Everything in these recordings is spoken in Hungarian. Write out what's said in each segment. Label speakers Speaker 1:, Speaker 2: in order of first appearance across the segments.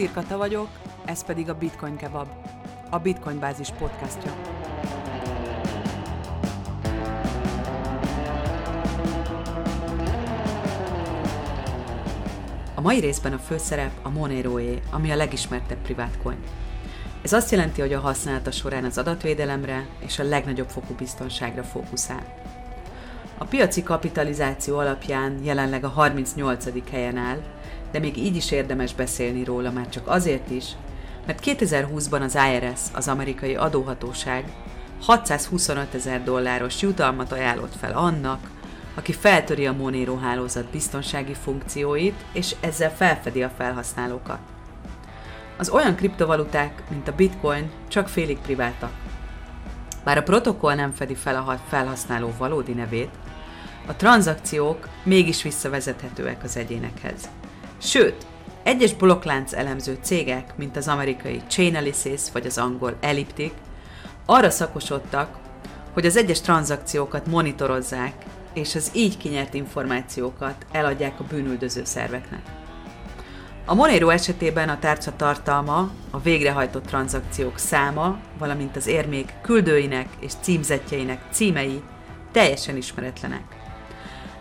Speaker 1: Én Stirkata vagyok, ez pedig a Bitcoin Kebab, a Bitcoin Bázis podcastja. A mai részben a főszerep a Moneroé, ami a legismertebb privát coin. Ez azt jelenti, hogy a használata során az adatvédelemre és a legnagyobb fokú biztonságra fókuszál. A piaci kapitalizáció alapján jelenleg a 38. helyen áll, de még így is érdemes beszélni róla már csak azért is, mert 2020-ban az IRS, az amerikai adóhatóság 625 ezer dolláros jutalmat ajánlott fel annak, aki feltöri a Monero hálózat biztonsági funkcióit, és ezzel felfedi a felhasználókat. Az olyan kriptovaluták, mint a bitcoin, csak félig priváltak. Bár a protokoll nem fedi fel a felhasználó valódi nevét, a tranzakciók mégis visszavezethetőek az egyénekhez. Sőt, egyes blokklánc elemző cégek, mint az amerikai Chainalysis vagy az angol Elliptic, arra szakosodtak, hogy az egyes tranzakciókat monitorozzák, és az így kinyert információkat eladják a bűnüldöző szerveknek. A Monero esetében a tárca tartalma, a végrehajtott tranzakciók száma, valamint az érmék küldőinek és címzetjeinek címei teljesen ismeretlenek.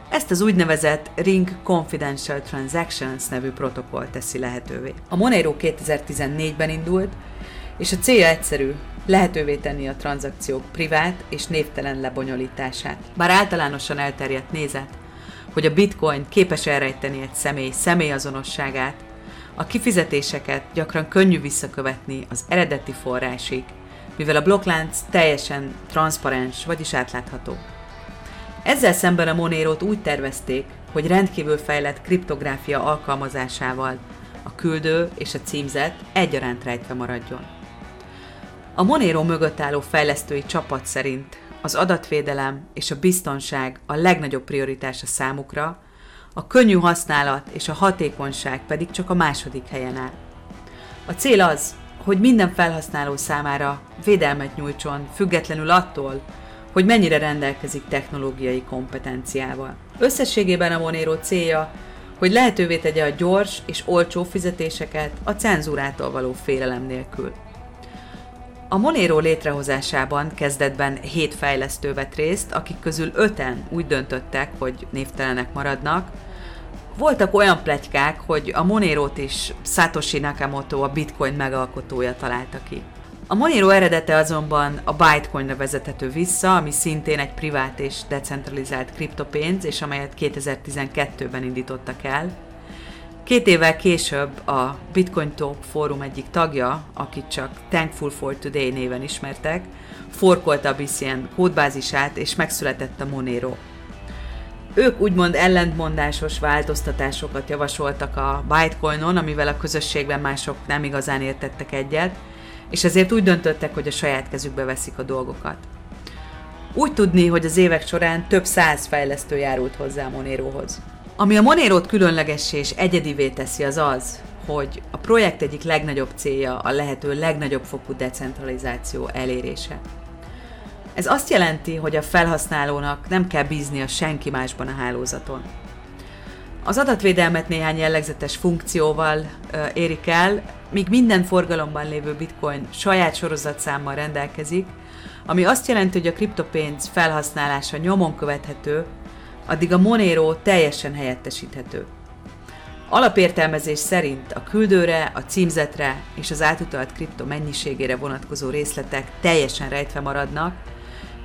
Speaker 1: Ezt az úgynevezett Ring Confidential Transactions nevű protokoll teszi lehetővé. A Monero 2014-ben indult, és a célja egyszerű, lehetővé tenni a tranzakciók privát és névtelen lebonyolítását. Bár általánosan elterjedt nézet, hogy a bitcoin képes elrejteni egy személy személyazonosságát, a kifizetéseket gyakran könnyű visszakövetni az eredeti forrásig, mivel a blokklánc teljesen transzparens, vagyis átlátható. Ezzel szemben a Monero-t úgy tervezték, hogy rendkívül fejlett kriptográfia alkalmazásával a küldő és a címzet egyaránt rejtve maradjon. A Monero mögött álló fejlesztői csapat szerint az adatvédelem és a biztonság a legnagyobb prioritása számukra, a könnyű használat és a hatékonyság pedig csak a második helyen áll. A cél az, hogy minden felhasználó számára védelmet nyújtson, függetlenül attól, hogy mennyire rendelkezik technológiai kompetenciával. Összességében a Monero célja, hogy lehetővé tegye a gyors és olcsó fizetéseket a cenzúrától való félelem nélkül. A Monero létrehozásában kezdetben hét fejlesztő vett részt, akik közül öten úgy döntöttek, hogy névtelenek maradnak. Voltak olyan plegykák, hogy a Monero-t is Satoshi Nakamoto, a bitcoin megalkotója találta ki. A Monero eredete azonban a Bitcoinra vezethető vissza, ami szintén egy privát és decentralizált kriptopénz, és amelyet 2012-ben indítottak el. Két évvel később a Bitcoin Talk fórum egyik tagja, akit csak Thankful for Today néven ismertek, forkolta a BCN kódbázisát, és megszületett a Monero. Ők úgymond ellentmondásos változtatásokat javasoltak a Bitcoinon, amivel a közösségben mások nem igazán értettek egyet, és ezért úgy döntöttek, hogy a saját kezükbe veszik a dolgokat. Úgy tudni, hogy az évek során több száz fejlesztő járult hozzá a Monerohoz. Ami a Monero-t különlegessé és egyedivé teszi az az, hogy a projekt egyik legnagyobb célja a lehető legnagyobb fokú decentralizáció elérése. Ez azt jelenti, hogy a felhasználónak nem kell bíznia senki másban a hálózaton. Az adatvédelmet néhány jellegzetes funkcióval érik el, míg minden forgalomban lévő bitcoin saját sorozatszámmal rendelkezik, ami azt jelenti, hogy a kriptopénz felhasználása nyomon követhető, addig a Monero teljesen helyettesíthető. Alapértelmezés szerint a küldőre, a címzetre és az átutalt kripto mennyiségére vonatkozó részletek teljesen rejtve maradnak,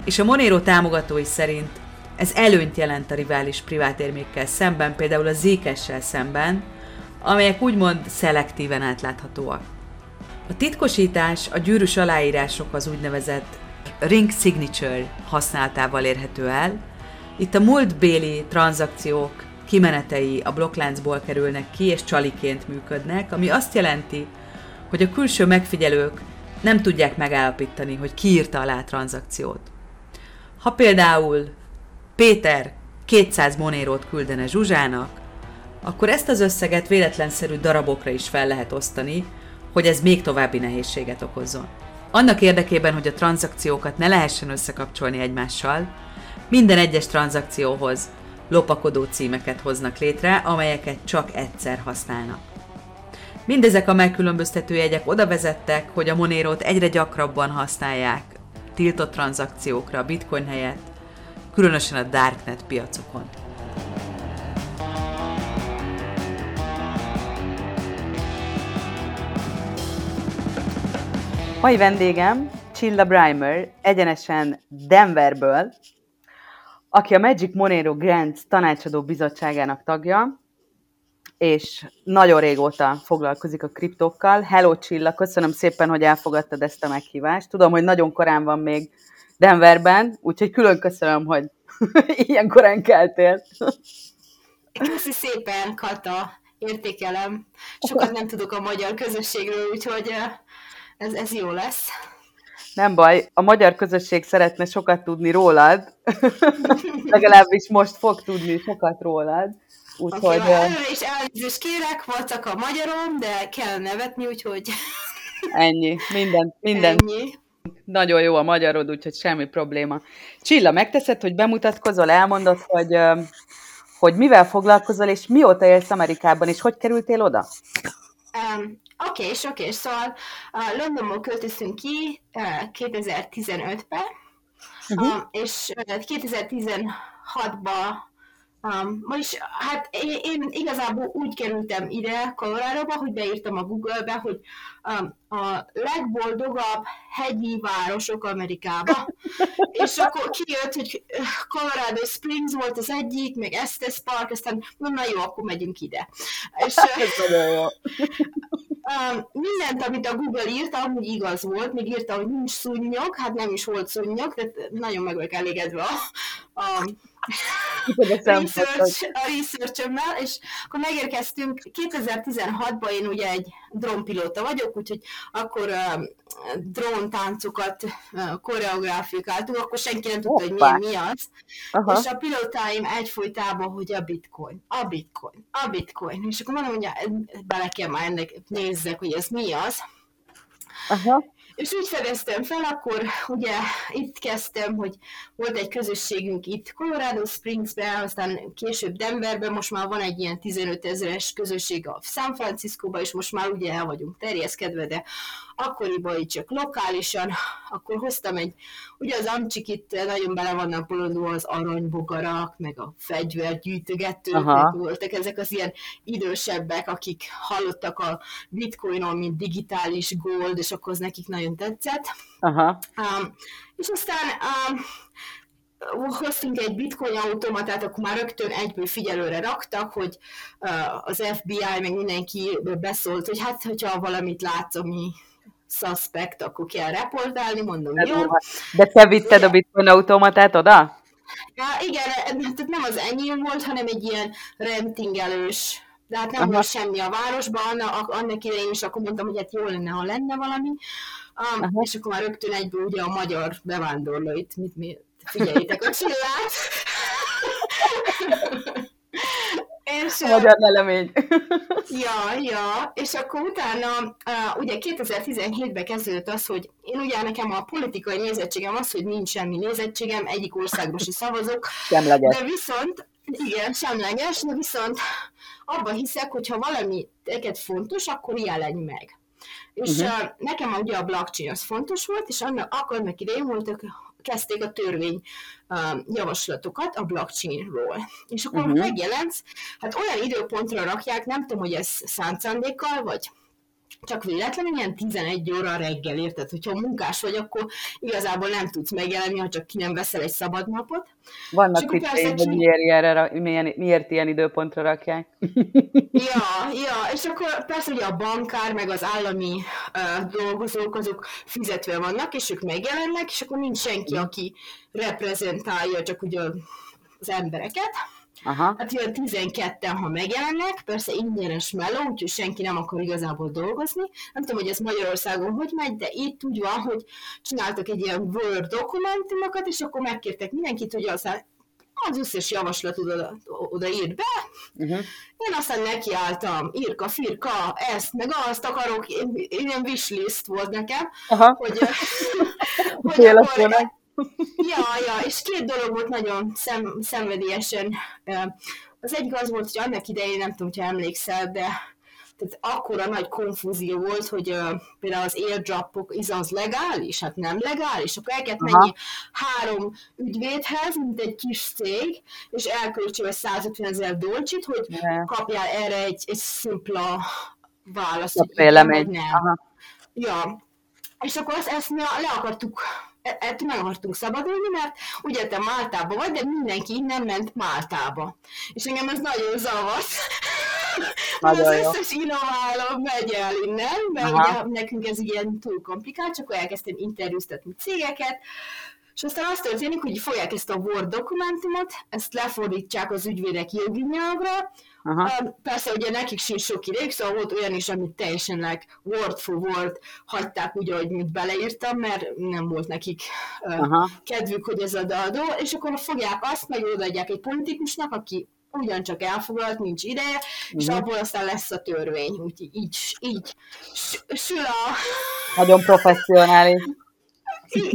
Speaker 1: és a Monero támogatói szerint ez előnyt jelent a rivális privátérmékkel szemben, például a Zcash-sel szemben, amelyek úgymond szelektíven átláthatóak. A titkosítás a gyűrűs aláírások az úgynevezett Ring Signature használatával érhető el. Itt a múltbéli tranzakciók kimenetei a blokkláncból kerülnek ki és csaliként működnek, ami azt jelenti, hogy a külső megfigyelők nem tudják megállapítani, hogy ki írta alá a tranzakciót. Ha például Péter 200 monérót küldene Zsuzsának, akkor ezt az összeget véletlenszerű darabokra is fel lehet osztani, hogy ez még további nehézséget okozzon. Annak érdekében, hogy a tranzakciókat ne lehessen összekapcsolni egymással, minden egyes tranzakcióhoz lopakodó címeket hoznak létre, amelyeket csak egyszer használnak.
Speaker 2: Mindezek a megkülönböztető jegyek oda vezettek, hogy a Monérót egyre gyakrabban használják tiltott tranzakciókra bitcoin helyett, különösen a darknet piacokon.
Speaker 1: Mai vendégem Csilla Brimer, egyenesen Denverből, aki a Magic Monero Grants tanácsadó bizottságának tagja, és nagyon régóta foglalkozik a kriptokkal. Hello Csilla, köszönöm szépen, hogy elfogadtad ezt a meghívást. Tudom, hogy nagyon korán van még Denverben, úgyhogy külön köszönöm, hogy ilyen korán keltél.
Speaker 3: Köszi szépen, Kata, értékelem. Sokat nem tudok a magyar közösségről, úgyhogy ez, ez jó lesz.
Speaker 1: Nem baj, a magyar közösség szeretne sokat tudni rólad, legalábbis most fog tudni sokat rólad.
Speaker 3: Úgyhogy... Okay, előre is elnézést kérek, voltak a magyarom, de kell nevetni, úgyhogy...
Speaker 1: Ennyi, minden, minden. Ennyi. Nagyon jó a magyarod, úgyhogy semmi probléma. Csilla, megteszed, hogy bemutatkozol, elmondod, hogy, hogy mivel foglalkozol, és mióta élsz Amerikában, és hogy kerültél oda?
Speaker 3: Um, Oké, okay, oké, szóval uh, Londonból költöztünk ki uh, 2015-ben, uh-huh. uh, és uh, 2016-ban Um, vagyis hát én, én igazából úgy kerültem ide Colorado-ba, hogy beírtam a Google-be, hogy um, a legboldogabb hegyi városok Amerikába, és akkor kijött, hogy Colorado Springs volt az egyik, meg Estes Park, aztán na, na jó, akkor megyünk ide. És, Um, mindent, amit a Google írta, amúgy igaz volt, még írta, hogy nincs szúnyog, hát nem is volt szúnyog, tehát nagyon meg vagyok elégedve a, a research, a research és akkor megérkeztünk, 2016-ban én ugye egy drónpilóta vagyok, úgyhogy akkor uh, dróntáncokat uh, koreográfikáltunk, akkor senki nem tudta, Hoppá. hogy mi, mi az. Aha. És a pilótáim egyfolytában, hogy a bitcoin, a bitcoin, a bitcoin. És akkor mondom, hogy bele kell már ennek nézzek, hogy ez mi az. Aha. És úgy fedeztem fel, akkor ugye itt kezdtem, hogy volt egy közösségünk itt Colorado Springsben, aztán később Denverben, most már van egy ilyen 15 ezeres közösség a San Franciscóban, és most már ugye el vagyunk terjeszkedve, de akkoriban így csak lokálisan, akkor hoztam egy, ugye az amcsik itt nagyon bele vannak bolondulva az aranybogarak, meg a fegyvergyűjtögetők, meg voltak ezek az ilyen idősebbek, akik hallottak a bitcoinon, mint digitális gold, és akkor az nekik nagyon tetszett. Aha. Um, és aztán um, hoztunk egy bitcoin automatát, akkor már rögtön egyből figyelőre raktak, hogy uh, az FBI meg mindenki beszólt, hogy hát, hogyha valamit látsz, ami suspect, akkor kell reportálni, mondom, jó.
Speaker 1: De te vitted a bitcoin automatát oda?
Speaker 3: Ja, igen, tehát nem az enyém volt, hanem egy ilyen rentingelős de hát nem Aha. volt semmi a városban, annak, annak idején is akkor mondtam, hogy hát jó lenne, ha lenne valami, um, és akkor már rögtön egyből ugye a magyar bevándorlóit, mit mi, figyeljétek a csillát.
Speaker 1: És, a magyar nelemény.
Speaker 3: ja, ja, és akkor utána, ugye 2017-ben kezdődött az, hogy én ugye nekem a politikai nézettségem az, hogy nincs semmi nézettségem, egyik országban se szavazok.
Speaker 1: Semleges.
Speaker 3: De viszont, igen, semleges, de viszont abban hiszek, hogy ha valami neked fontos, akkor jelenj meg. És uh-huh. uh, nekem ugye a blockchain az fontos volt, és annak, akkor meg idején voltak kezdték a törvény javaslatokat a blockchainról. És akkor uh-huh. megjelent, hát olyan időpontra rakják, nem tudom, hogy ez szándékkal, vagy csak véletlenül ilyen 11 óra reggel, érted? Hogyha munkás vagy, akkor igazából nem tudsz megjelenni, ha csak ki nem veszel egy szabad napot.
Speaker 1: Vannak tippei, hogy miért, ilyen, miért, miért ilyen időpontra rakják.
Speaker 3: Ja, ja, és akkor persze ugye a bankár, meg az állami uh, dolgozók, azok fizetve vannak, és ők megjelennek, és akkor nincs senki, aki reprezentálja csak ugye az embereket. Aha. Hát olyan 12-en, ha megjelennek, persze ingyenes meló, úgyhogy senki nem akar igazából dolgozni. Nem tudom, hogy ez Magyarországon hogy megy, de itt úgy van, hogy csináltak egy ilyen Word dokumentumokat, és akkor megkértek mindenkit, hogy aztán az összes javaslat oda, oda írt be. Uh-huh. Én aztán nekiálltam, írka, firka, ezt, meg azt akarok, ilyen wishlist volt nekem, Aha. hogy, hogy akkor, ja, ja, és két dolog volt nagyon szem, szenvedélyesen. Az egyik az volt, hogy annak idején, nem tudom, ha emlékszel, de tehát akkora nagy konfúzió volt, hogy uh, például az airdropok, ez az legális, hát nem legális, akkor el kellett menni három ügyvédhez, mint egy kis cég, és elköltsük 150 ezer dolcsit, hogy yeah. kapjál erre egy, egy szimpla választ.
Speaker 1: Vélemény.
Speaker 3: Ja, és akkor ezt, ezt mi le akartuk ettől meg akartunk szabadulni, mert ugye te Máltába vagy, de mindenki innen ment Máltába. És engem ez nagyon zavart. Nagyon az összes innováló megy el innen, mert Aha. ugye nekünk ez ilyen túl komplikált, csak akkor elkezdtem interjúztatni cégeket, és aztán az történik, hogy fogják ezt a Word dokumentumot, ezt lefordítsák az ügyvédek jogi nyelvre, Aha. Persze ugye nekik sincs sok idejük, szóval volt olyan is, amit teljesen like word for word hagyták úgy, ahogy mit beleírtam, mert nem volt nekik Aha. kedvük, hogy ez a daldó, és akkor fogják azt, meg odaadják egy politikusnak, aki ugyancsak elfoglalt, nincs ideje, uh-huh. és mhm. abból aztán lesz a törvény, úgyhogy így, így sül a...
Speaker 1: Nagyon professzionális.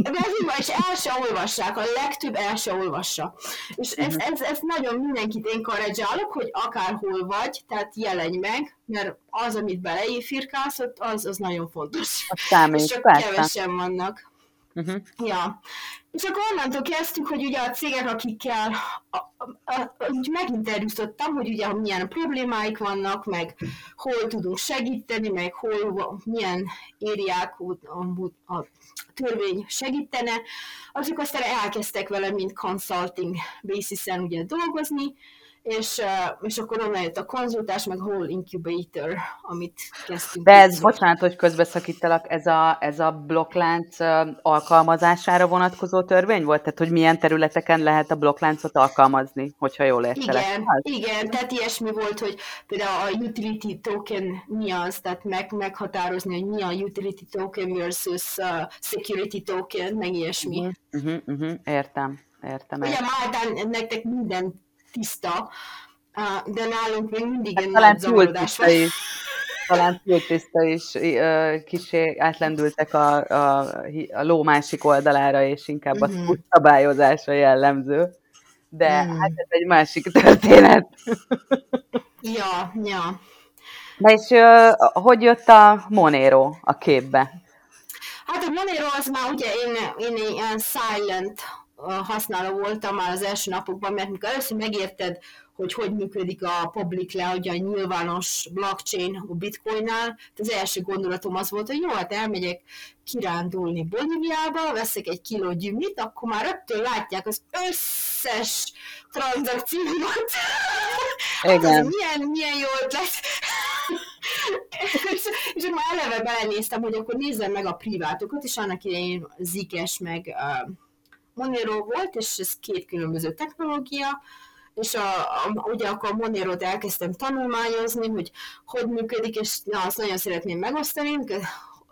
Speaker 3: Vezimba, és el se olvassák, a legtöbb el se olvassa. És ez, mhm. ez, ez nagyon mindenkit encourage hogy akárhol vagy, tehát jelenj meg, mert az, amit beleírkálsz, az, az nagyon fontos.
Speaker 1: A számít, és
Speaker 3: csak persze. kevesen vannak. Uh-huh. Ja. És akkor onnantól kezdtük, hogy ugye a cégek, akikkel a, a, a, meginterjúztattam, hogy ugye milyen problémáik vannak, meg hol tudunk segíteni, meg hol milyen ériák a, a törvény segítene, azok aztán elkezdtek vele, mint consulting basis-en ugye dolgozni, és, és akkor onnan jött a konzultás, meg whole incubator, amit kezdtünk.
Speaker 1: De ez, bocsánat, hogy közbeszakítalak, ez a, ez a blokklánc alkalmazására vonatkozó törvény volt? Tehát, hogy milyen területeken lehet a blokkláncot alkalmazni, hogyha jól értelek?
Speaker 3: Igen, igen, tehát ilyesmi volt, hogy például a utility token mi az, tehát meg, meghatározni, hogy mi a utility token versus uh, security token, meg ilyesmi.
Speaker 1: Uh-huh, uh-huh, értem. Értem.
Speaker 3: Ugye Máltán nektek minden tiszta, de nálunk még mindig hát egy nagy zavarodás van.
Speaker 1: Talán tiszta is kicsi átlendültek a, a, a ló másik oldalára, és inkább a uh-huh. szabályozása jellemző. De uh-huh. hát ez egy másik történet.
Speaker 3: ja, ja.
Speaker 1: Na és hogy jött a Monero a képbe?
Speaker 3: Hát a Monero az már ugye én, én ilyen silent használó voltam már az első napokban, mert mikor először megérted, hogy hogy működik a public le, hogy a nyilvános blockchain a bitcoinnál, az első gondolatom az volt, hogy jó, hát elmegyek kirándulni Bolíviába, veszek egy kiló gyümit, akkor már rögtön látják az összes tranzakciómat. Igen. Hát milyen, milyen jó ötlet. és, és már eleve belenéztem, hogy akkor nézzem meg a privátokat, és annak idején Zikes meg uh, Monero volt, és ez két különböző technológia, és a, a, ugye akkor a Monero-t elkezdtem tanulmányozni, hogy hogy működik, és na, azt nagyon szeretném megosztani,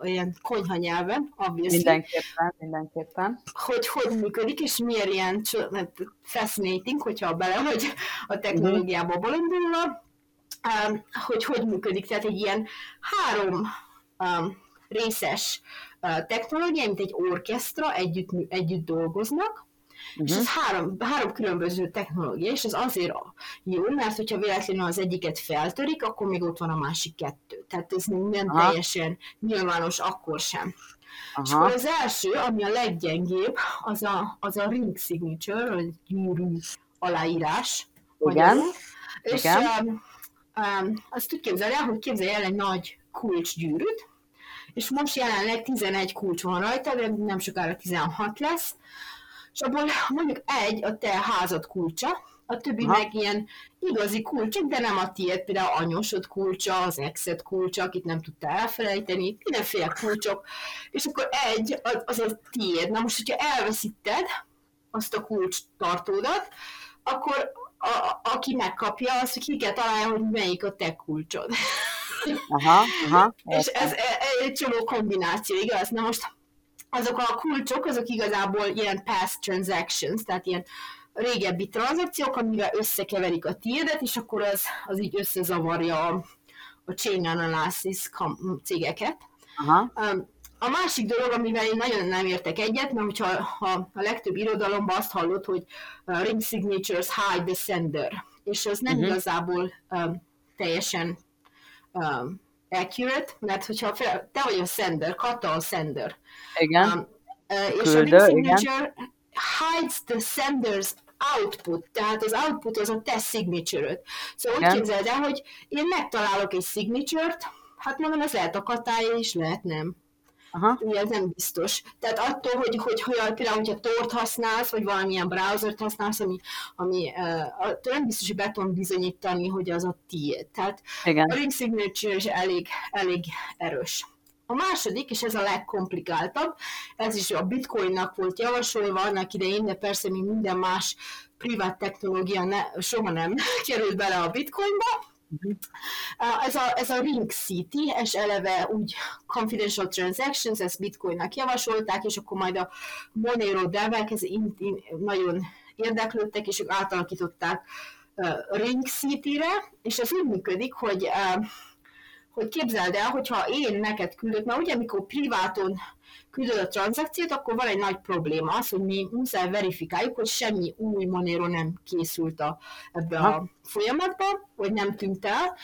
Speaker 3: olyan konyha nyelven, obviously.
Speaker 1: Mindenképpen, mindenképpen.
Speaker 3: Hogy hogy működik, és miért ilyen fascinating, hogyha bele, hogy a technológiába uh-huh. bolondulva, um, hogy hogy működik. Tehát egy ilyen három um, részes technológia, mint egy orkesztra, együtt, együtt dolgoznak, Uh-huh. És ez három, három különböző technológia, és ez azért jó, mert hogyha véletlenül az egyiket feltörik, akkor még ott van a másik kettő. Tehát ez nem Aha. teljesen nyilvános akkor sem. Aha. És akkor az első, ami a leggyengébb, az a, az a ring signature, vagy gyűrű aláírás.
Speaker 1: Igen.
Speaker 3: És Igen. Um, um, azt úgy képzelj el, hogy képzelj el egy nagy kulcsgyűrűt, és most jelenleg 11 kulcs van rajta, de nem sokára 16 lesz, és abból mondjuk egy a te házad kulcsa, a többi Aha. meg ilyen igazi kulcsok, de nem a tiéd, például anyósod kulcsa, az exet kulcsa, akit nem tudta elfelejteni, mindenféle kulcsok, és akkor egy, az, az a tiéd. Na most, hogyha elveszíted azt a kulcs tartódat, akkor a, a, aki megkapja, azt ki kell találja, hogy melyik a te kulcsod.
Speaker 1: Aha, aha,
Speaker 3: és ez, ez egy csomó kombináció, igaz? Na most azok a kulcsok, azok igazából ilyen past transactions, tehát ilyen régebbi tranzakciók, amivel összekeverik a tiédet, és akkor az, az így összezavarja a, a chain analysis cégeket. Aha. A másik dolog, amivel én nagyon nem értek egyet, mert hogyha ha a legtöbb irodalomban azt hallott, hogy ring signatures hide the sender, és az nem uh-huh. igazából um, teljesen um, accurate, mert hogyha fel, te vagy a sender, Kata a sender.
Speaker 1: Igen. Um,
Speaker 3: uh, és Küldő, a signature igen. hides the sender's output, tehát az output az a te signature-öd. Szóval igen. úgy képzeld el, hogy én megtalálok egy signature-t, hát mondom, ez lehet a katája is, lehet nem. Aha. Ez nem biztos. Tehát attól, hogy, hogy, hogy például, hogyha Tor-t használsz, vagy valamilyen browsert használsz, ami, ami uh, nem biztos, hogy be tudom bizonyítani, hogy az a tiéd. Tehát Igen. a ring signature is elég, elég erős. A második, és ez a legkomplikáltabb, ez is a bitcoinnak volt javasolva annak idején, de persze, mint minden más privát technológia ne, soha nem került bele a bitcoinba, ez a, ez a Ring City, és eleve úgy confidential transactions, ezt bitcoinnak javasolták, és akkor majd a Monero devek ez in, in, nagyon érdeklődtek, és ők átalakították Ring City-re, és ez úgy működik, hogy hogy képzeld el, hogyha én neked küldök, mert ugye amikor priváton küldöd a tranzakciót, akkor van egy nagy probléma az, hogy mi muszáj verifikáljuk, hogy semmi új Monero nem készült a, ebbe ha. a folyamatba, hogy nem tűnt el,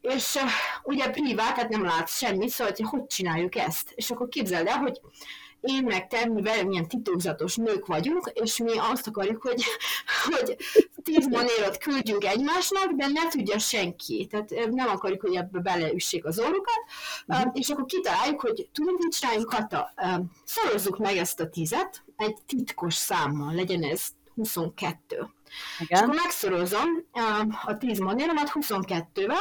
Speaker 3: és uh, ugye privát, tehát nem látsz semmit, szóval hogy hogy csináljuk ezt. És akkor képzeld el, hogy én meg te, mivel milyen titokzatos nők vagyunk, és mi azt akarjuk, hogy, hogy tíz manérot küldjünk egymásnak, de ne tudja senki. Tehát nem akarjuk, hogy ebbe beleüssék az orrukat, uh-huh. és akkor kitaláljuk, hogy tudunk, mit csináljunk, Kata, szorozzuk meg ezt a tízet, egy titkos számmal, legyen ez 22. Igen. És akkor megszorozom a 10 manéromat 22-vel,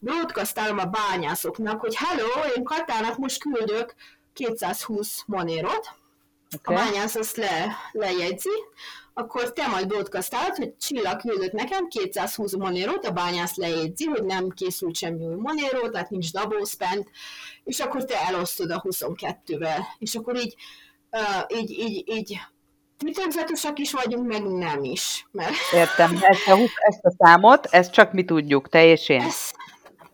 Speaker 3: broadcastálom a bányászoknak, hogy hello, én Katának most küldök 220 monérot, okay. a bányász azt le, lejegyzi, akkor te majd broadcastálod, hogy Csilla küldött nekem 220 monérot, a bányász lejegyzi, hogy nem készült semmi új monéró, tehát nincs double spend, és akkor te elosztod a 22-vel. És akkor így, uh, így, így, így titokzatosak is vagyunk, meg nem is. Mert...
Speaker 1: Értem, ezt a, ezt a számot, ezt csak mi tudjuk, te és én.
Speaker 3: Ezt,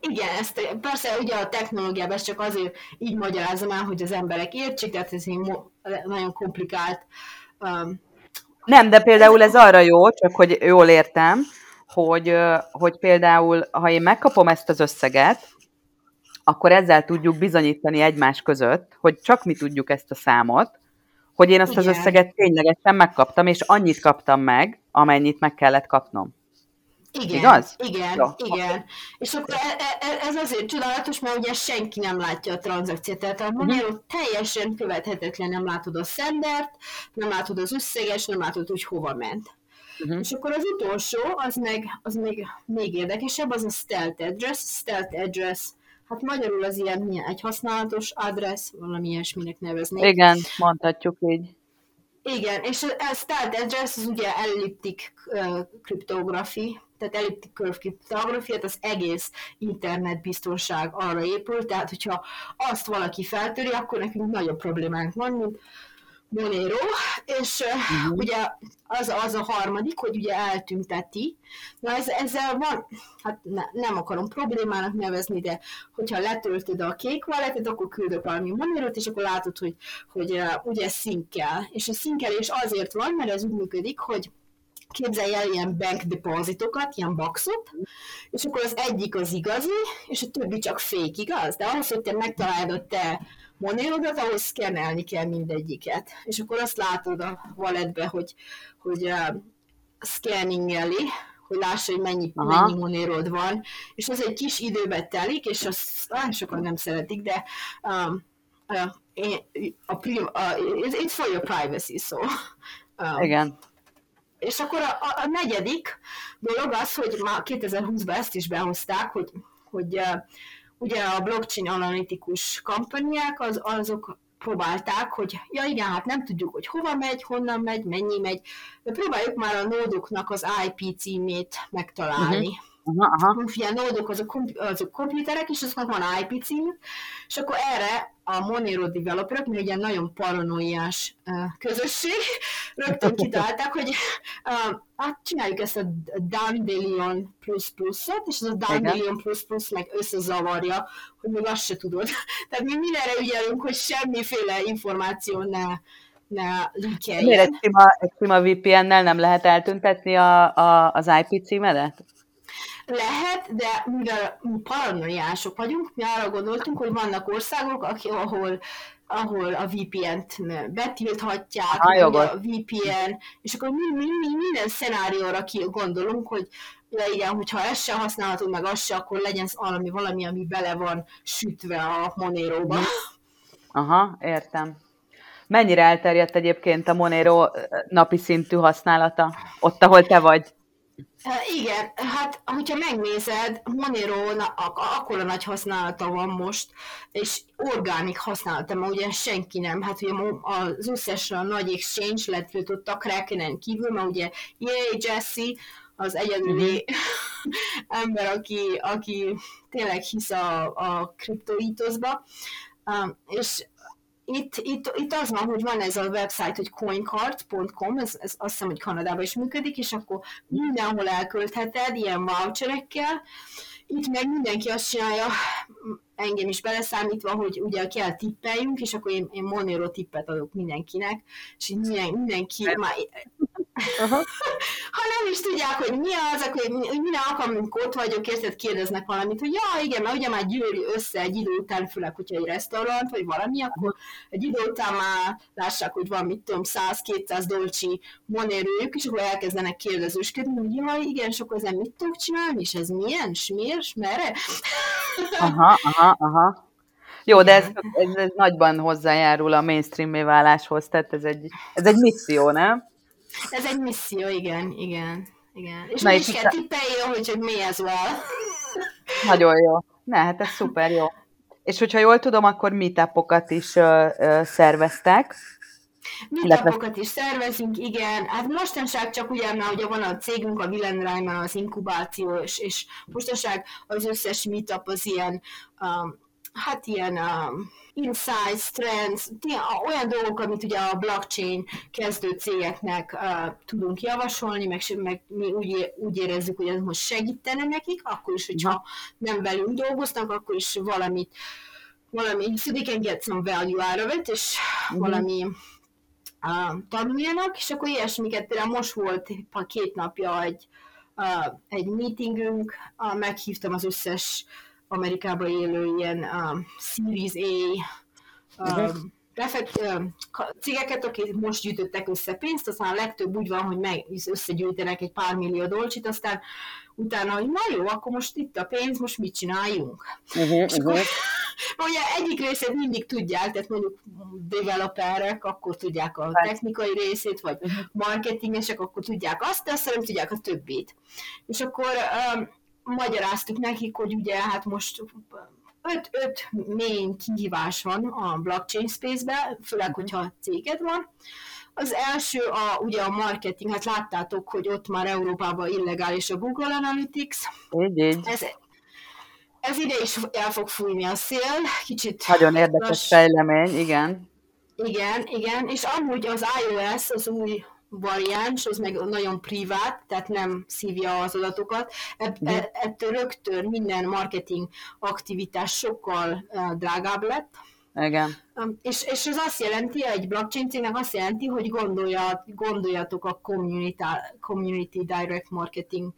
Speaker 3: igen, ezt persze ugye a technológiában ezt csak azért így magyarázom el, hogy az emberek értsék, tehát ez egy nagyon komplikált. Um,
Speaker 1: nem, de például ez arra jó, csak hogy jól értem, hogy, hogy például, ha én megkapom ezt az összeget, akkor ezzel tudjuk bizonyítani egymás között, hogy csak mi tudjuk ezt a számot, hogy én azt Igen. az összeget ténylegesen megkaptam, és annyit kaptam meg, amennyit meg kellett kapnom.
Speaker 3: Igen, Igaz? igen, ja. igen. És akkor e, e, e, ez azért csodálatos, mert ugye senki nem látja a tranzakciót, tehát a Monero uh-huh. teljesen követhetetlen, nem látod a szendert, nem látod az összeges, nem látod, hogy hova ment. Uh-huh. És akkor az utolsó, az meg, az még, még érdekesebb, az a stealth address. Stealth address, hát magyarul az ilyen milyen, egy használatos address, valami ilyesminek neveznék.
Speaker 1: Igen, mondhatjuk így.
Speaker 3: Igen, és a stealth address az ugye elliptik kriptografi, tehát elliptic kriptográfiát, az egész internet biztonság arra épül, tehát hogyha azt valaki feltöri, akkor nekünk nagyobb problémánk van, mint Monero, és uh-huh. ugye az, az a harmadik, hogy ugye eltünteti. Na ez, ezzel van, hát ne, nem akarom problémának nevezni, de hogyha letöltöd a kék walletet, akkor küldök valami Monero-t, és akkor látod, hogy, hogy uh, ugye szinkel. És a szinkelés azért van, mert ez úgy működik, hogy képzelj el ilyen bank depozitokat, ilyen boxot, és akkor az egyik az igazi, és a többi csak fake, igaz? De ahhoz, hogy te megtaláld a te monélodat, ahhoz szkennelni kell mindegyiket. És akkor azt látod a walletbe, hogy, hogy uh, szkenningeli, hogy lássa, hogy mennyi, mennyi monérod van, és az egy kis időbe telik, és azt nagyon sokan nem szeretik, de um, uh, a prim, uh, it's for your privacy, so.
Speaker 1: Um, Igen.
Speaker 3: És akkor a, a, a negyedik dolog az, hogy már 2020-ban ezt is behozták, hogy, hogy uh, ugye a blockchain analitikus kampányák az, azok próbálták, hogy ja igen, hát nem tudjuk, hogy hova megy, honnan megy, mennyi megy, de próbáljuk már a nódoknak az IP címét megtalálni. Uh-huh Aha, aha. Ilyen nódok azok, azok komputerek, és azoknak van IP cím, és akkor erre a Monero developerok, mi ugye nagyon paranoiás közösség, rögtön kitalálták, hogy uh, hát csináljuk ezt a Dandelion plus pluszot, és az a Dandelion plus plusz meg összezavarja, hogy még azt se tudod. Tehát mi mindenre ügyelünk, hogy semmiféle információ ne, ne.
Speaker 1: Miért egy sima, egy sima VPN-nel nem lehet eltüntetni a, a, az IP címedet?
Speaker 3: Lehet, de mivel mi paranoiások vagyunk, mi arra gondoltunk, hogy vannak országok, ahol ahol a VPN-t betilthatják,
Speaker 1: Há,
Speaker 3: a VPN, és akkor mi, mi, mi minden szenárióra ki gondolunk, hogy ja igen, hogyha ez se használható, meg az se, akkor legyen valami, valami, ami bele van sütve a Monero-ba.
Speaker 1: Aha, értem. Mennyire elterjedt egyébként a Monero napi szintű használata ott, ahol te vagy?
Speaker 3: Igen, hát hogyha megnézed, Monero akkora nagy használata van most, és orgánik használata, mert ugye senki nem, hát ugye az összes a nagy exchange letiltott a Krakenen kívül, mert ugye Yay, Jesse, az egyedüli uh-huh. ember, aki, aki tényleg hisz a, a kriptoítoszba, és itt, itt, itt az van, hogy van ez a website, hogy coincard.com, ez, ez azt hiszem, hogy Kanadában is működik, és akkor mindenhol elköltheted ilyen voucherekkel. Itt meg mindenki azt csinálja, engem is beleszámítva, hogy ugye kell tippeljünk, és akkor én, én Monero tippet adok mindenkinek, és így minden, mindenki már Uh-huh. ha nem is tudják, hogy mi az, akkor hogy minden alkalmunk ott vagyok, érted, kérdeznek valamit, hogy ja, igen, mert ugye már gyűri össze egy idő után, főleg, hogyha egy restaurant, vagy valami, akkor egy idő után már lássák, hogy van, mit tudom, 100-200 dolcsi monerőjük, és akkor elkezdenek kérdezősködni, hogy ja, igen, és akkor ezen mit tudok csinálni, és ez milyen, smér, smere?
Speaker 1: aha, aha, aha. Jó, de ez, ez, ez nagyban hozzájárul a mainstream váláshoz, tehát ez egy, ez egy misszió, nem?
Speaker 3: Ez egy misszió, igen, igen. igen. És Na, is kell tippeljél, hogy, hogy mi ez van.
Speaker 1: Nagyon jó. Ne, hát ez szuper jó. És hogyha jól tudom, akkor meetupokat is ö, ö, szerveztek.
Speaker 3: Meetupokat is szervezünk, igen. Hát mostanság csak ugye, mert ugye van a cégünk, a Willenreimer, az inkubáció, és, és mostanság az összes meetup az ilyen, um, hát ilyen um, insights, trends, olyan dolgok, amit ugye a blockchain kezdő cégeknek uh, tudunk javasolni, meg, meg mi úgy, úgy érezzük, hogy ez most segítene nekik, akkor is, hogyha nem velünk dolgoznak, akkor is valamit, valami, so they can get some value out of it, és uh-huh. valami uh, tanuljanak, és akkor ilyesmiket, például most volt a két napja egy, uh, egy meetingünk, uh, meghívtam az összes Amerikában élő ilyen um, Series A um, befekt, um, cégeket, akik most gyűjtöttek össze pénzt, aztán a legtöbb úgy van, hogy meg összegyűjtenek egy pár millió dolcsit, aztán utána, hogy na jó, akkor most itt a pénz, most mit csináljunk? Uh-huh, és uh-huh. Akkor, ugye egyik részét mindig tudják, tehát mondjuk developerek, akkor tudják a technikai részét, vagy marketingesek, akkor tudják azt, de aztán nem tudják a többit. És akkor um, magyaráztuk nekik, hogy ugye hát most öt, öt main kihívás van a blockchain space-ben, főleg, mhm. hogyha céged van. Az első a, ugye a marketing, hát láttátok, hogy ott már Európában illegális a Google Analytics.
Speaker 1: Így, így.
Speaker 3: Ez, ez ide is el fog fújni a szél, kicsit...
Speaker 1: Nagyon érdekes lass... fejlemény, igen.
Speaker 3: Igen, igen, és amúgy az iOS, az új variáns, az meg nagyon privát, tehát nem szívja az adatokat. Ebb, e, ettől rögtön minden marketing aktivitás sokkal uh, drágább lett.
Speaker 1: Igen.
Speaker 3: És, és ez azt jelenti, egy blockchain cégnek azt jelenti, hogy gondolja, gondoljatok a community, community direct marketing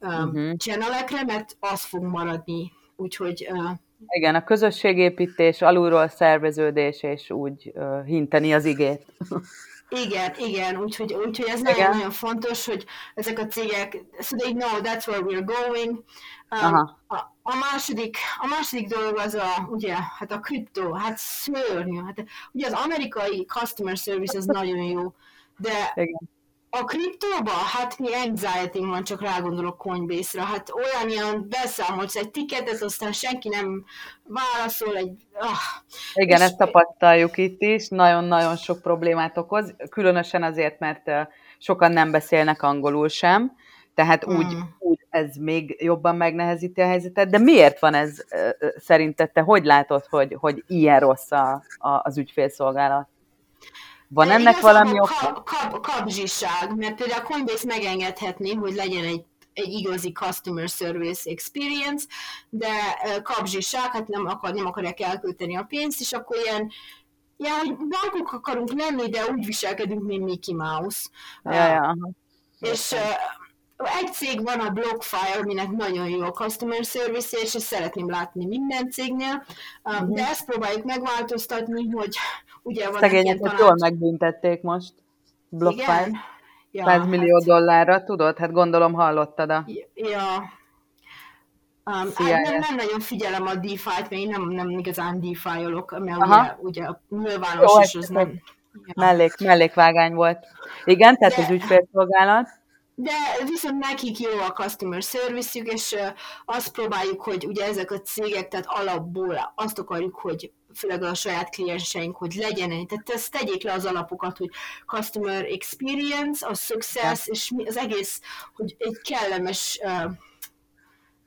Speaker 3: uh-huh. channelekre, mert az fog maradni. Úgyhogy uh,
Speaker 1: igen, a közösségépítés, alulról szerveződés, és úgy uh, hinteni az igét.
Speaker 3: Igen, igen, úgyhogy, úgyhogy ez nagyon-nagyon fontos, hogy ezek a cégek, so they know that's where we're going. Um, a, a, második, a második dolog az a, ugye, hát a kriptó, hát szörnyű. Hát, ugye az amerikai customer service az nagyon jó, de igen. A kriptóba? Hát mi anxiety van, csak rágondolok Coinbase-ra. Hát olyan ilyen beszámolsz egy tiketet, aztán senki nem válaszol egy... Ah.
Speaker 1: Igen, és... ezt tapasztaljuk itt is, nagyon-nagyon sok problémát okoz, különösen azért, mert sokan nem beszélnek angolul sem, tehát úgy, mm. úgy ez még jobban megnehezíti a helyzetet, de miért van ez szerinted, te hogy látod, hogy, hogy ilyen rossz a, a, az ügyfélszolgálat? Van ennek Igazából valami oka?
Speaker 3: Kab, kabzsiság, mert például a Coinbase megengedhetné, hogy legyen egy egy igazi customer service experience, de kabzsiság, hát nem, akar, nem akarják elkölteni a pénzt, és akkor ilyen, ilyen, hogy bankok akarunk lenni, de úgy viselkedünk, mint Mickey Mouse.
Speaker 1: Ja, ja.
Speaker 3: És egy cég van a BlockFire, aminek nagyon jó a customer service és ezt szeretném látni minden cégnél, uh, de ezt próbáljuk megváltoztatni, hogy ugye van
Speaker 1: Szegényeket tanács... jól megbüntették most. BlockFire. Ja, 100 millió hát... dollárra, tudod? Hát gondolom hallottad a...
Speaker 3: Ja, Um, hát nem, nem nagyon figyelem a DeFi-t, mert én nem, nem igazán DeFi-olok, mert Aha. ugye, ugye nyilvános, Jó, és az nem...
Speaker 1: Mellék, mellékvágány volt. Igen, tehát De... az ügyfélszolgálat
Speaker 3: de viszont nekik jó a customer service és azt próbáljuk, hogy ugye ezek a cégek, tehát alapból azt akarjuk, hogy főleg a saját klienseink, hogy legyen, tehát ezt tegyék le az alapokat, hogy customer experience, a success, és az egész, hogy egy kellemes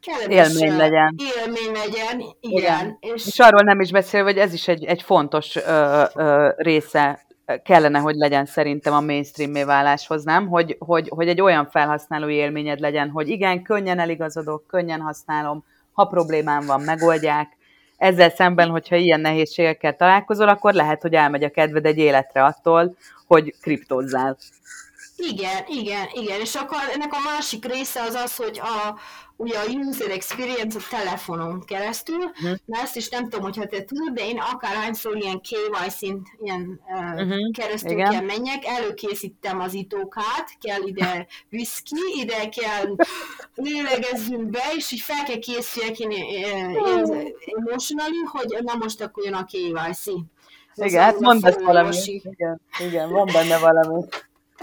Speaker 1: kellemes élmény legyen.
Speaker 3: Élmény legyen, igen. igen.
Speaker 1: És... és arról nem is beszél, hogy ez is egy, egy fontos ö, ö, része kellene, hogy legyen szerintem a mainstream váláshoz, nem? Hogy, hogy, hogy egy olyan felhasználói élményed legyen, hogy igen, könnyen eligazodok, könnyen használom, ha problémám van, megoldják. Ezzel szemben, hogyha ilyen nehézségekkel találkozol, akkor lehet, hogy elmegy a kedved egy életre attól, hogy kriptozzál.
Speaker 3: Igen, igen, igen. És akkor ennek a másik része az az, hogy a, ugye a user experience a telefonon keresztül, uh-huh. na ezt is nem tudom, hogyha te tudod, de én akárhányszor ilyen KYC-n ilyen uh, keresztül Igen. kell menjek, előkészítem az itókát, kell ide whisky, ide kell lélegezzünk be, és így fel kell készüljek én, én, én emotionally, hogy na most akkor jön a KYC.
Speaker 1: Igen, hát mondd ezt valami. Igen, igen, van benne valami.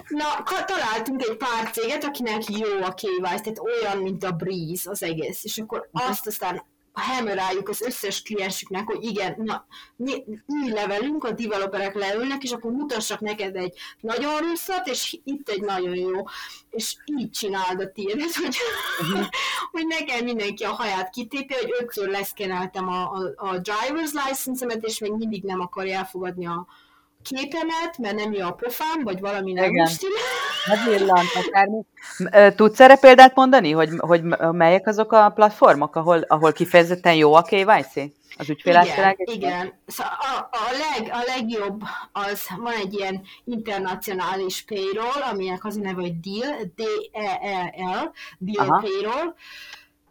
Speaker 3: Na, találtunk egy pár céget, akinek jó a KYC, tehát olyan, mint a Breeze az egész, és akkor uh-huh. azt aztán hammeráljuk az összes kliensüknek, hogy igen, na, mi, levelünk, a developerek leülnek, és akkor mutassak neked egy nagyon rosszat, és itt egy nagyon jó. És így csináld a tiédet, hogy, uh-huh. hogy nekem mindenki a haját kitépi, hogy ötször leszkeneltem a, a, a driver's license-emet, és még mindig nem akarja elfogadni a, képemet, mert nem jó a pofám, vagy valami nem Igen.
Speaker 1: Hát villant akármi. Tudsz erre példát mondani, hogy, hogy melyek azok a platformok, ahol, ahol kifejezetten jó a KYC? Az
Speaker 3: ügyfélátvilág? Igen, igen. Szóval a, a, leg, a legjobb az, van egy ilyen internacionális payroll, aminek az a neve, hogy DEAL, D-E-E-L, DEAL Aha. payroll.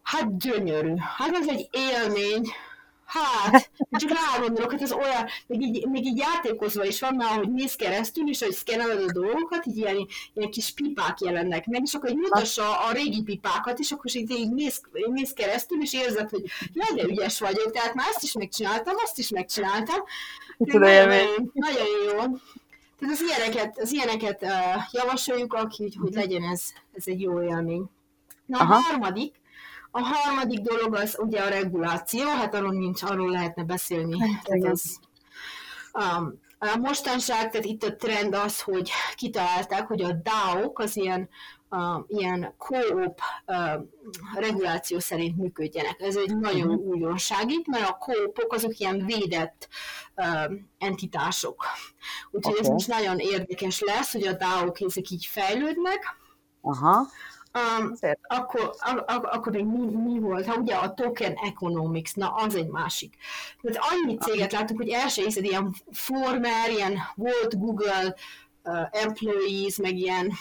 Speaker 3: Hát gyönyörű. Hát ez egy élmény, Hát, csak rá hogy ez olyan, még így, még így játékozva is van már, hogy néz keresztül, és hogy szkenneled a dolgokat, így ilyen, ilyen kis pipák jelennek meg, és akkor így mutassa a régi pipákat, és akkor így, így néz, néz keresztül, és érzed, hogy jaj, de ügyes vagyok, tehát már ezt is megcsináltam, azt is megcsináltam. Nagyon, nagyon jó. Tehát az ilyeneket, az ilyeneket uh, javasoljuk, aki, hogy legyen ez, ez egy jó élmény. Na, a harmadik, a harmadik dolog az ugye a reguláció, hát arról nincs, arról lehetne beszélni. Hát, az, um, a mostanság, tehát itt a trend az, hogy kitalálták, hogy a DAO-k az ilyen, uh, ilyen co-op uh, reguláció szerint működjenek. Ez egy nagyon uh-huh. újdonság itt, mert a co-opok azok ilyen védett uh, entitások. Úgyhogy okay. ez most nagyon érdekes lesz, hogy a DAO-k ezek így fejlődnek. Aha. Um, akkor, ak- akkor még mi, mi volt? Ha ugye a token economics, na az egy másik. Tehát annyi céget látunk, hogy első észed ilyen former, ilyen volt Google uh, employees, meg ilyen,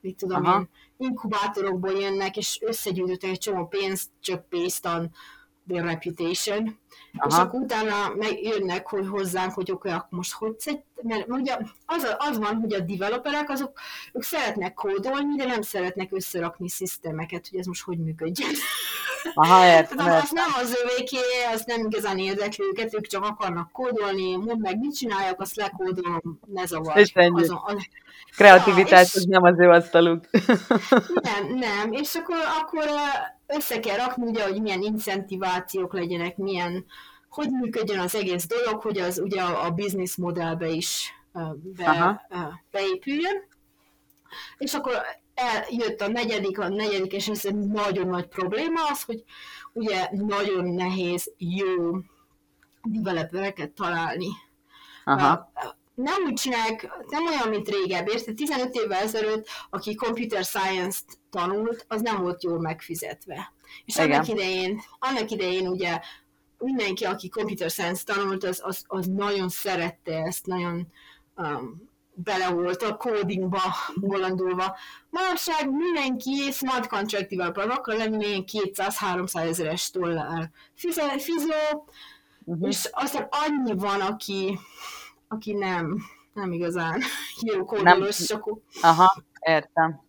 Speaker 3: mit tudom Aha. én, inkubátorokból jönnek, és összegyűjtöttek egy csomó pénzt, csak based on their reputation. Aha. És akkor utána megjönnek hogy hozzánk, hogy oké, akkor most hogy mert ugye az, az van, hogy a developerek azok, ők szeretnek kódolni, de nem szeretnek összerakni szisztemeket, hogy ez most hogy működjön. Aha, értem. az nem az övéké, az nem igazán érdekli őket, ők csak akarnak kódolni, mondd meg, mit csináljak, azt lekódolom, ne zavar. És ennyi.
Speaker 1: Azon, az... Kreativitás, ja, és... nem az ő asztaluk.
Speaker 3: nem, nem, és akkor, akkor össze kell rakni, ugye, hogy milyen incentivációk legyenek, milyen, hogy működjön az egész dolog, hogy az ugye a, a business modellbe is be, beépüljön. És akkor eljött a negyedik, a negyedik, és ez egy nagyon nagy probléma az, hogy ugye nagyon nehéz jó developereket találni. Aha. Nem úgy csinálják, nem olyan, mint régebb, érted? 15 évvel ezelőtt, aki computer science-t tanult, az nem volt jól megfizetve. És Igen. annak idején, annak idején ugye mindenki, aki computer science tanult, az, az, az nagyon szerette ezt, nagyon um, bele volt a codingba bollandulva. Manapság mindenki smart contract developer akar lenni 200-300 ezeres dollár fizó, uh-huh. és aztán annyi van, aki, aki nem, nem igazán jó kódolós, csak...
Speaker 1: Aha, értem.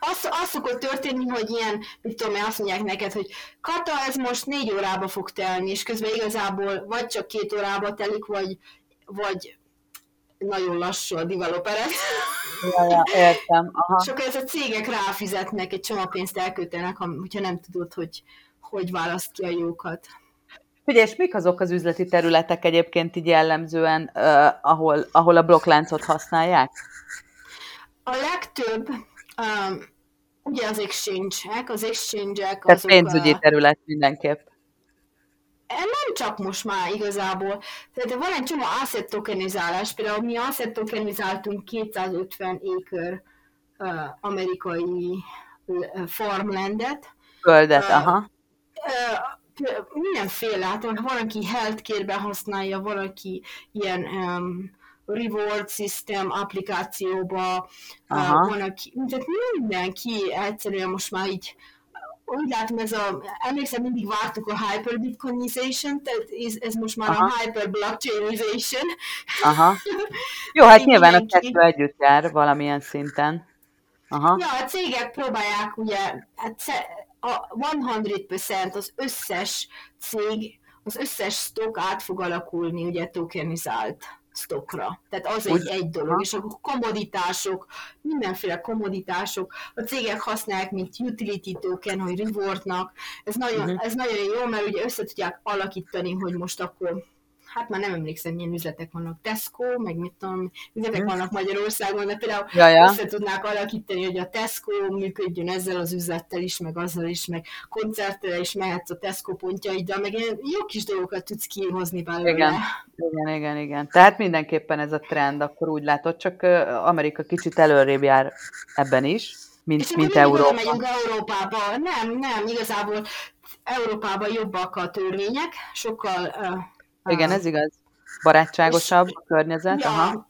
Speaker 3: Az, az szokott történni, hogy ilyen, mit tudom én, azt mondják neked, hogy Kata, ez most négy órába fog telni, és közben igazából vagy csak két órába telik, vagy, vagy nagyon lassú a developered.
Speaker 1: Ja, ja, értem. Aha.
Speaker 3: És akkor ez a cégek ráfizetnek, egy csomó pénzt elkötenek, hogyha nem tudod, hogy hogy választ ki a jókat.
Speaker 1: Ugye, és mik azok az üzleti területek egyébként így jellemzően, uh, ahol, ahol a blokkláncot használják?
Speaker 3: A legtöbb, um, ugye az exchange-ek, az exchange-ek
Speaker 1: Tehát pénzügyi terület mindenképp.
Speaker 3: Nem csak most már igazából. Tehát van egy csomó asset tokenizálás, például mi asset tokenizáltunk 250 ékör uh, amerikai farmlandet.
Speaker 1: Földet, uh, aha.
Speaker 3: Uh, mindenféle, hát van, aki healthcare-ben használja, valaki ilyen um, reward system applikációba, uh, van, aki, tehát mindenki egyszerűen most már így úgy látom, ez a, emlékszem, mindig vártuk a hyperbitcoinization, tehát ez, ez most már Aha. a hyperblockchainization.
Speaker 1: Aha. Jó, hát nyilván a kettő együtt jár valamilyen szinten. Aha.
Speaker 3: Ja, a cégek próbálják ugye, hát a 100% az összes cég, az összes stock át fog alakulni ugye tokenizált stockra. Tehát az egy, egy dolog. És a komoditások, mindenféle komoditások, a cégek használják, mint utility token, hogy rewardnak. Ez nagyon, uh-huh. ez nagyon jó, mert ugye össze tudják alakítani, hogy most akkor hát már nem emlékszem, milyen üzletek vannak, Tesco, meg mit tudom, üzletek hm. vannak Magyarországon, de például ja, ja. össze tudnák alakítani, hogy a Tesco működjön ezzel az üzlettel is, meg azzal is, meg koncertre is mehetsz a Tesco pontjaiddal, meg ilyen jó kis dolgokat tudsz kihozni belőle.
Speaker 1: Igen. igen, igen, igen. Tehát mindenképpen ez a trend, akkor úgy látod, csak Amerika kicsit előrébb jár ebben is, mint, és mint Európa.
Speaker 3: megyünk Európába. Nem, nem, igazából Európában jobbak a törvények, sokkal uh,
Speaker 1: igen, ez igaz. Barátságosabb a környezet. Ja, aha.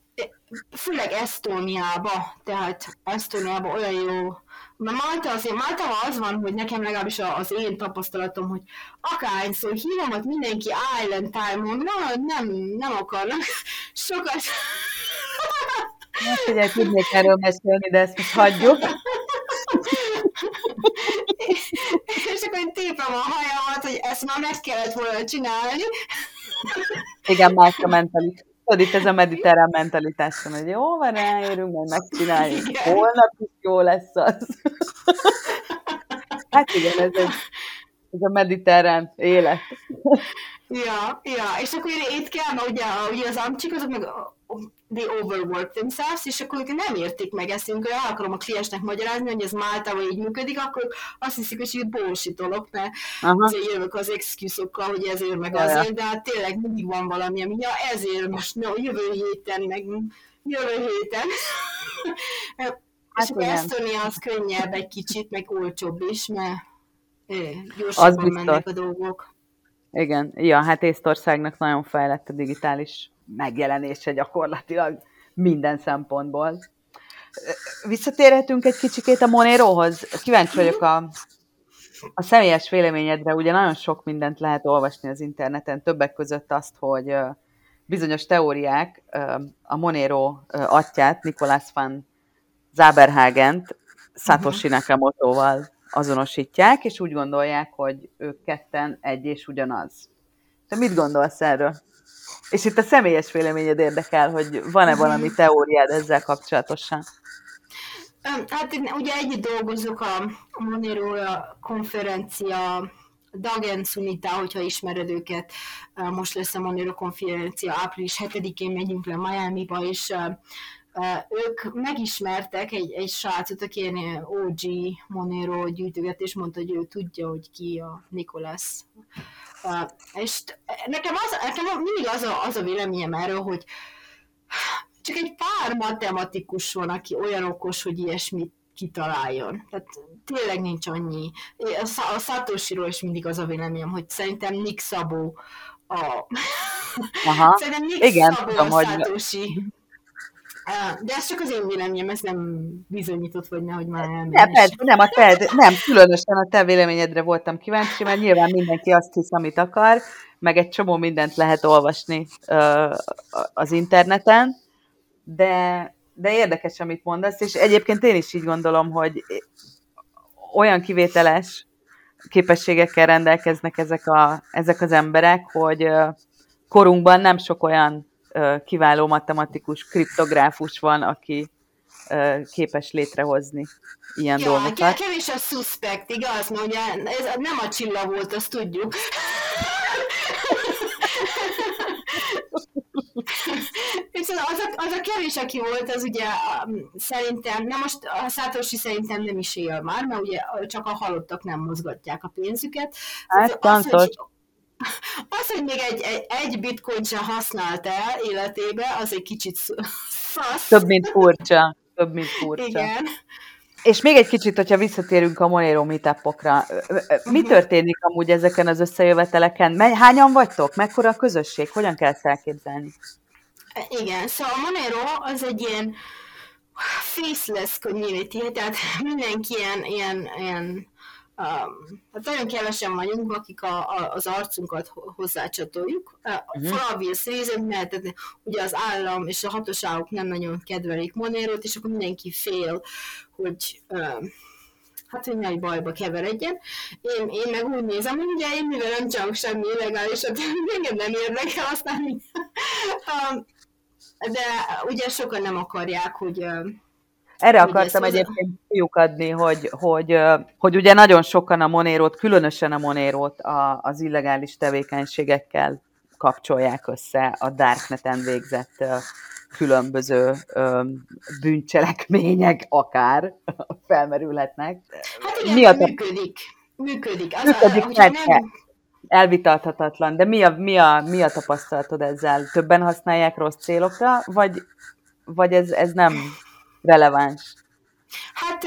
Speaker 3: Főleg Esztóniába, tehát Esztóniába olyan jó Na Malta azért, Malta az van, hogy nekem legalábbis az én tapasztalatom, hogy akárhányszor hívomat mindenki Island Time-on, na, nem, nem akarnak sokat.
Speaker 1: Na figyelj, tudnék erről mesélni, de ezt most hagyjuk.
Speaker 3: és akkor én tépem a hajamat, hogy ezt már meg kellett volna csinálni.
Speaker 1: Igen, más a mentalitás. Tudod, itt ez a mediterrán mentalitás, hogy jó, van, ráérünk, majd megcsináljuk. Igen. Holnap is jó lesz az. hát igen, ez, egy, ez a mediterrán élet.
Speaker 3: Ja, ja, és akkor itt kell, ugye, ugye az amcsik, azok meg they overwork themselves, és akkor ők nem értik meg ezt, amikor el akarom a kliensnek magyarázni, hogy ez Máltában így működik, akkor azt hiszik, hogy így bullshitolok, mert Aha. azért jövök az excuse-okkal, hogy ezért meg azért, de hát tényleg mindig van valami, ami ja, ezért most no, jövő héten, meg jövő héten. hát és akkor Estonia az könnyebb egy kicsit, meg olcsóbb is, mert gyorsabban mennek a dolgok.
Speaker 1: Igen, ja, hát Észtországnak nagyon fejlett a digitális megjelenése gyakorlatilag minden szempontból. Visszatérhetünk egy kicsikét a Monerohoz. Kíváncsi vagyok a, a személyes véleményedre. Ugye nagyon sok mindent lehet olvasni az interneten, többek között azt, hogy bizonyos teóriák a Monero atyát, Nikolás van Zaberhagent Satoshi mhm. Nakamoto-val azonosítják, és úgy gondolják, hogy ők ketten egy és ugyanaz. Te mit gondolsz erről? És itt a személyes véleményed érdekel, hogy van-e valami teóriád ezzel kapcsolatosan?
Speaker 3: Hát én ugye együtt dolgozok a Monero konferencia Dagen Sunita, hogyha ismered őket, most lesz a Monero konferencia, április 7-én megyünk le Miami-ba, és ők megismertek egy, egy srácot, aki ilyen OG Monero gyűjtögetés, mondta, hogy ő tudja, hogy ki a Nikolász Uh, és nekem, az, nekem mindig az a, az a véleményem erről, hogy csak egy pár matematikus van, aki olyan okos, hogy ilyesmit kitaláljon. Tehát tényleg nincs annyi. A, Satoshi-ról is mindig az a véleményem, hogy szerintem Nick Szabó a...
Speaker 1: Aha. szerintem Nick
Speaker 3: Igen, Szabó tudom, a Satoshi. Hogy De ez csak az én véleményem, ez nem bizonyított, vagy nehogy már elmenni.
Speaker 1: Nem, persze, nem, a te, nem, különösen a te véleményedre voltam kíváncsi, mert nyilván mindenki azt hisz, amit akar, meg egy csomó mindent lehet olvasni uh, az interneten, de, de érdekes, amit mondasz, és egyébként én is így gondolom, hogy olyan kivételes képességekkel rendelkeznek ezek, a, ezek az emberek, hogy korunkban nem sok olyan kiváló matematikus, kriptográfus van, aki képes létrehozni ilyen ja, dolgokat.
Speaker 3: Kevés a suspect, igaz? Ugye ez nem a csilla volt, azt tudjuk. Viszont az a, az a kevés, aki volt, az ugye um, szerintem, nem most a Szátosi szerintem nem is él már, mert ugye csak a halottak nem mozgatják a pénzüket.
Speaker 1: Hát, az, hogy,
Speaker 3: az, hogy még egy, egy, egy bitcoin sem használt el életébe, az egy kicsit szasz.
Speaker 1: Több, mint furcsa. Több, mint furcsa.
Speaker 3: Igen.
Speaker 1: És még egy kicsit, hogyha visszatérünk a Monero meetupokra, mi mhm. történik amúgy ezeken az összejöveteleken? Hányan vagytok? Mekkora a közösség? Hogyan kell ezt elképzelni?
Speaker 3: Igen, szóval a Monero az egy ilyen faceless community, tehát mindenki ilyen, ilyen, ilyen hát nagyon kevesen vagyunk, akik a, a, az arcunkat hozzácsatoljuk. Uh-huh. For obvious reason, mert ugye az állam és a hatóságok nem nagyon kedvelik Monérót, és akkor mindenki fél, hogy uh, hát, hogy nagy bajba keveredjen. Én, én meg úgy nézem, hogy ugye én mivel nem csak semmi illegálisat, engem nem érdekel, aztán um, de ugye sokan nem akarják, hogy uh,
Speaker 1: erre akartam egyébként adni, hogy, hogy, hogy ugye nagyon sokan a Monérót, különösen a Monérót az illegális tevékenységekkel kapcsolják össze a Darkneten végzett különböző bűncselekmények akár felmerülhetnek.
Speaker 3: Hát igen, Mi a működik. Működik. Az működik,
Speaker 1: a, nem... Elvitathatatlan, de mi a, mi, a, mi a tapasztalatod ezzel? Többen használják rossz célokra, vagy, vagy ez, ez nem releváns?
Speaker 3: Hát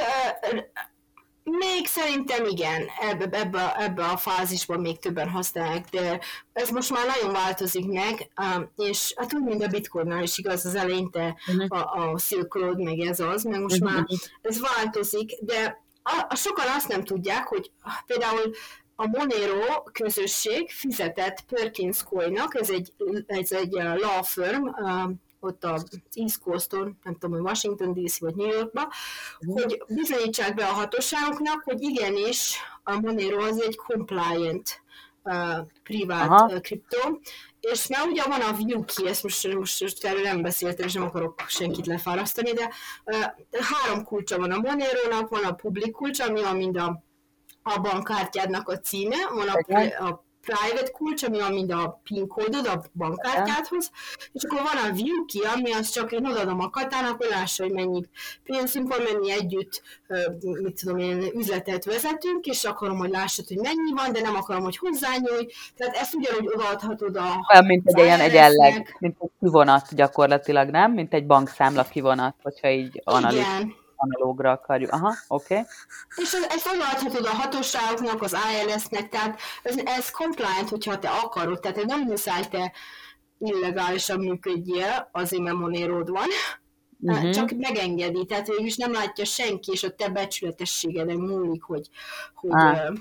Speaker 3: még szerintem igen, ebbe, ebbe, ebbe a fázisban még többen használják, de ez most már nagyon változik meg, és hát úgy, mint a bitcoinnál is igaz, az eleinte uh-huh. a, a Silk Road, meg ez az, meg most uh-huh. már ez változik, de a, a sokan azt nem tudják, hogy például a Monero közösség fizetett Perkins Coinnak, ez egy, ez egy law firm, ott a East Coaston, nem tudom, hogy Washington DC vagy New Yorkba, hogy bizonyítsák be a hatóságoknak, hogy igenis a Monero az egy compliant uh, privát uh, kriptó, és már ugye van a Vuki, ezt most, most, most erről nem beszéltem, és nem akarok senkit lefárasztani, de uh, három kulcsa van a Monero-nak, van a public kulcsa, ami van mind a, a bankkártyádnak a címe, van a, a private kulcs, ami van mind a PIN kódod a bankkártyádhoz, és akkor van a view key, ami az csak én odaadom a katának, hogy lássa, hogy mennyi pénzünk van, mennyi együtt, mit tudom én, üzletet vezetünk, és akarom, hogy lássad, hogy mennyi van, de nem akarom, hogy hozzányúj. Tehát ezt ugyanúgy odaadhatod a
Speaker 1: Olyan, mint egy ilyen egyenleg, mint egy kivonat gyakorlatilag, nem? Mint egy bankszámla kivonat, hogyha így analiz analógra akarjuk. Aha, oké. Okay.
Speaker 3: És ezt odaadhatod a hatóságoknak, az ILS-nek, tehát ez, ez compliant, hogyha te akarod, tehát nem muszáj te illegálisan működjél, azért mert monéród van, uh-huh. csak megengedi, tehát végül is nem látja senki, és a te becsületességeden múlik, hogy, hogy ah.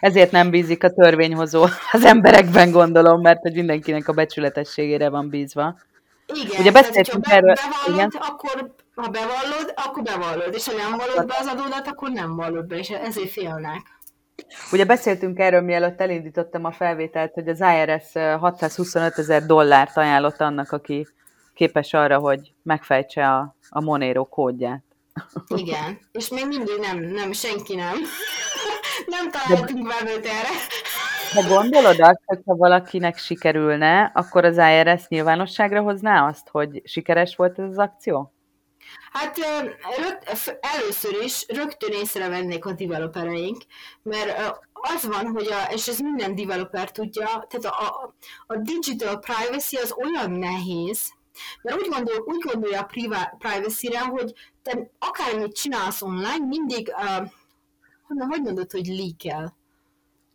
Speaker 1: Ezért nem bízik a törvényhozó az emberekben, gondolom, mert hogy mindenkinek a becsületességére van bízva.
Speaker 3: Igen, Ugye beszéltünk tehát, erről, bevallod, igen. akkor ha bevallod, akkor bevallod, és ha nem vallod be az adódat, akkor nem vallod be, és ezért félnek.
Speaker 1: Ugye beszéltünk erről, mielőtt elindítottam a felvételt, hogy az IRS 625 ezer dollárt ajánlott annak, aki képes arra, hogy megfejtse a, a Monero kódját.
Speaker 3: Igen, és még mindig nem, nem, senki nem. nem találtunk bennőt erre.
Speaker 1: De gondolod azt, hogyha valakinek sikerülne, akkor az IRS nyilvánosságra hozná azt, hogy sikeres volt ez az akció?
Speaker 3: Hát először is rögtön észrevennék a developereink, mert az van, hogy a, és ez minden developer tudja, tehát a, a, digital privacy az olyan nehéz, mert úgy, gondol, úgy gondolja a privacy-re, hogy te akármit csinálsz online, mindig, uh, honnan, hogy mondod, hogy leak-el?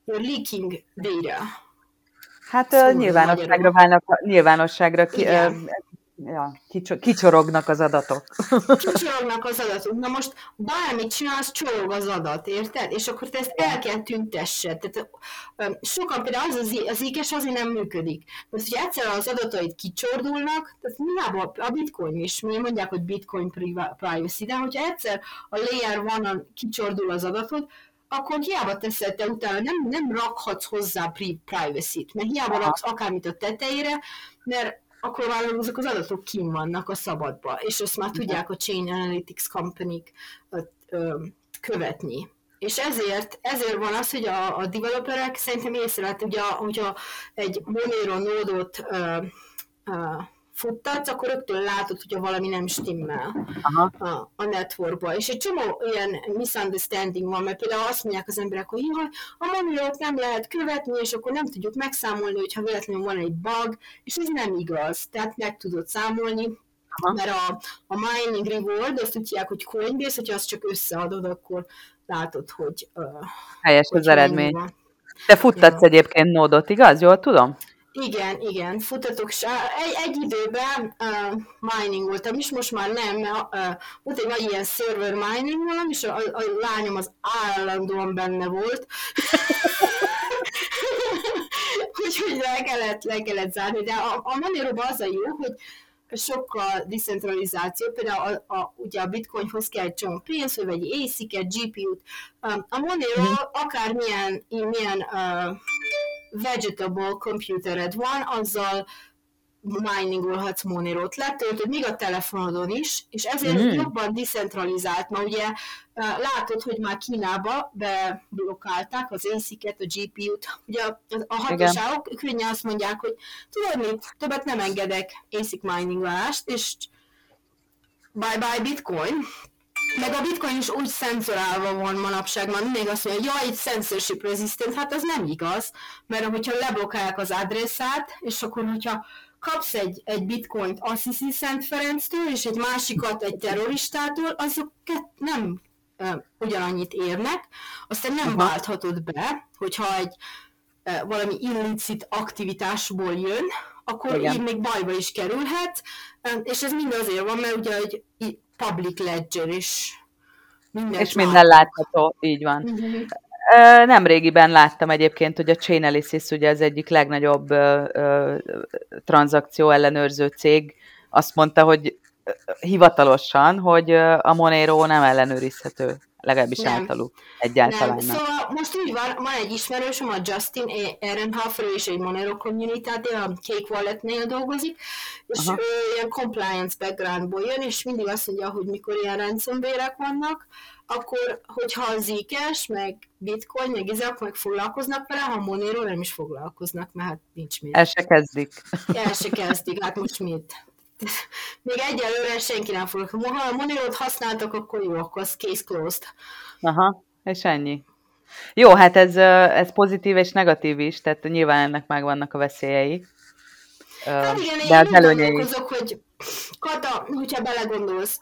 Speaker 3: You're leaking data.
Speaker 1: Hát szóval nyilvánosságra válnak, nyilvánosságra ki, ja, kicso, kicsorognak az adatok.
Speaker 3: Kicsorognak az adatok. Na most bármit csinálsz, csorog az adat, érted? És akkor te ezt el kell tüntessed. Tehát, sokan például az, az, az ékes azért nem működik. Mert hogyha egyszer az adatait kicsordulnak, tehát hiába a bitcoin is, mi mondják, hogy bitcoin privacy, de hogyha egyszer a layer van, kicsordul az adatot, akkor hiába teszed te utána, nem, nem rakhatsz hozzá privacy-t, mert hiába raksz akármit a tetejére, mert akkor már azok az adatok kim vannak a szabadba, és azt már tudják a Chain Analytics company követni. És ezért, ezért van az, hogy a, a developerek szerintem észrevett, ugye, hogyha egy Monero nódot uh, uh, futtatsz, akkor rögtön látod, hogyha valami nem stimmel Aha. a, a networkba. És egy csomó ilyen misunderstanding van, mert például azt mondják az emberek, hogy jaj, a monolót nem lehet követni, és akkor nem tudjuk megszámolni, hogyha véletlenül van egy bug, és ez nem igaz. Tehát meg tudod számolni, Aha. mert a, a mining reward, azt tudják, hogy Coinbase, hogyha azt csak összeadod, akkor látod, hogy... Uh,
Speaker 1: Helyes hogy az eredmény. Te futtatsz ja. egyébként nódot, igaz? Jól tudom?
Speaker 3: Igen, igen, futatok, egy, egy időben uh, mining voltam is, most már nem, mert uh, volt egy nagy ilyen server mining valam, és a, a lányom az állandóan benne volt. Úgyhogy le kellett, le kellett zárni, de a, a Monero az a jó, hogy sokkal decentralizáció, például a, a, ugye a bitcoinhoz kell egy csomó pénz, vagy egy ASIC-et, GPU-t. A Monero mm. akármilyen milyen, uh, vegetable computered van, azzal miningolhatsz Monero-t. Letöltöd még a telefonodon is, és ezért mm. jobban decentralizált, mert ugye látod, hogy már Kínába beblokkálták az ASIC-et, a GPU-t. Ugye a, hatóságok könnyen azt mondják, hogy tudod mit, többet nem engedek ASIC miningolást, és bye-bye bitcoin, meg a bitcoin is úgy szenzorálva van manapság, már mindig azt mondja, hogy jaj, itt censorship resistant, hát ez nem igaz, mert hogyha leblokkálják az adresszát, és akkor, hogyha kapsz egy, egy bitcoint Assisi Szent Ferenctől, és egy másikat egy terroristától, azok nem e, ugyanannyit érnek, aztán nem Aha. válthatod be, hogyha egy e, valami illicit aktivitásból jön, akkor Igen. így még bajba is kerülhet, és ez mind azért van, mert ugye egy public ledger is.
Speaker 1: Minden és minden látható, így van. Uh-huh. Nem régiben láttam egyébként, hogy a Chainalysis ugye az egyik legnagyobb ö, ö, tranzakció ellenőrző cég azt mondta, hogy hivatalosan, hogy a Monero nem ellenőrizhető legalábbis nem. általuk egyáltalán nem.
Speaker 3: nem. Szóval most úgy van, van egy ismerősöm, a Justin Ehrenhofer, és egy Monero community a Cake Wallet-nél dolgozik, és Aha. ő ilyen compliance backgroundból jön, és mindig azt mondja, hogy mikor ilyen ransomware vannak, akkor, hogyha az zikes, meg bitcoin, meg izak, meg foglalkoznak vele, ha Monero nem is foglalkoznak, mert hát nincs mit.
Speaker 1: El se kezdik.
Speaker 3: El se kezdik, hát most mit? még egyelőre senki nem fog. Ha a Monero-t használtak, akkor jó, akkor az case closed.
Speaker 1: Aha, és ennyi. Jó, hát ez, ez pozitív és negatív is, tehát nyilván ennek megvannak a veszélyei.
Speaker 3: Hát igen, de én az előnyei. hogy Kata, hogyha belegondolsz,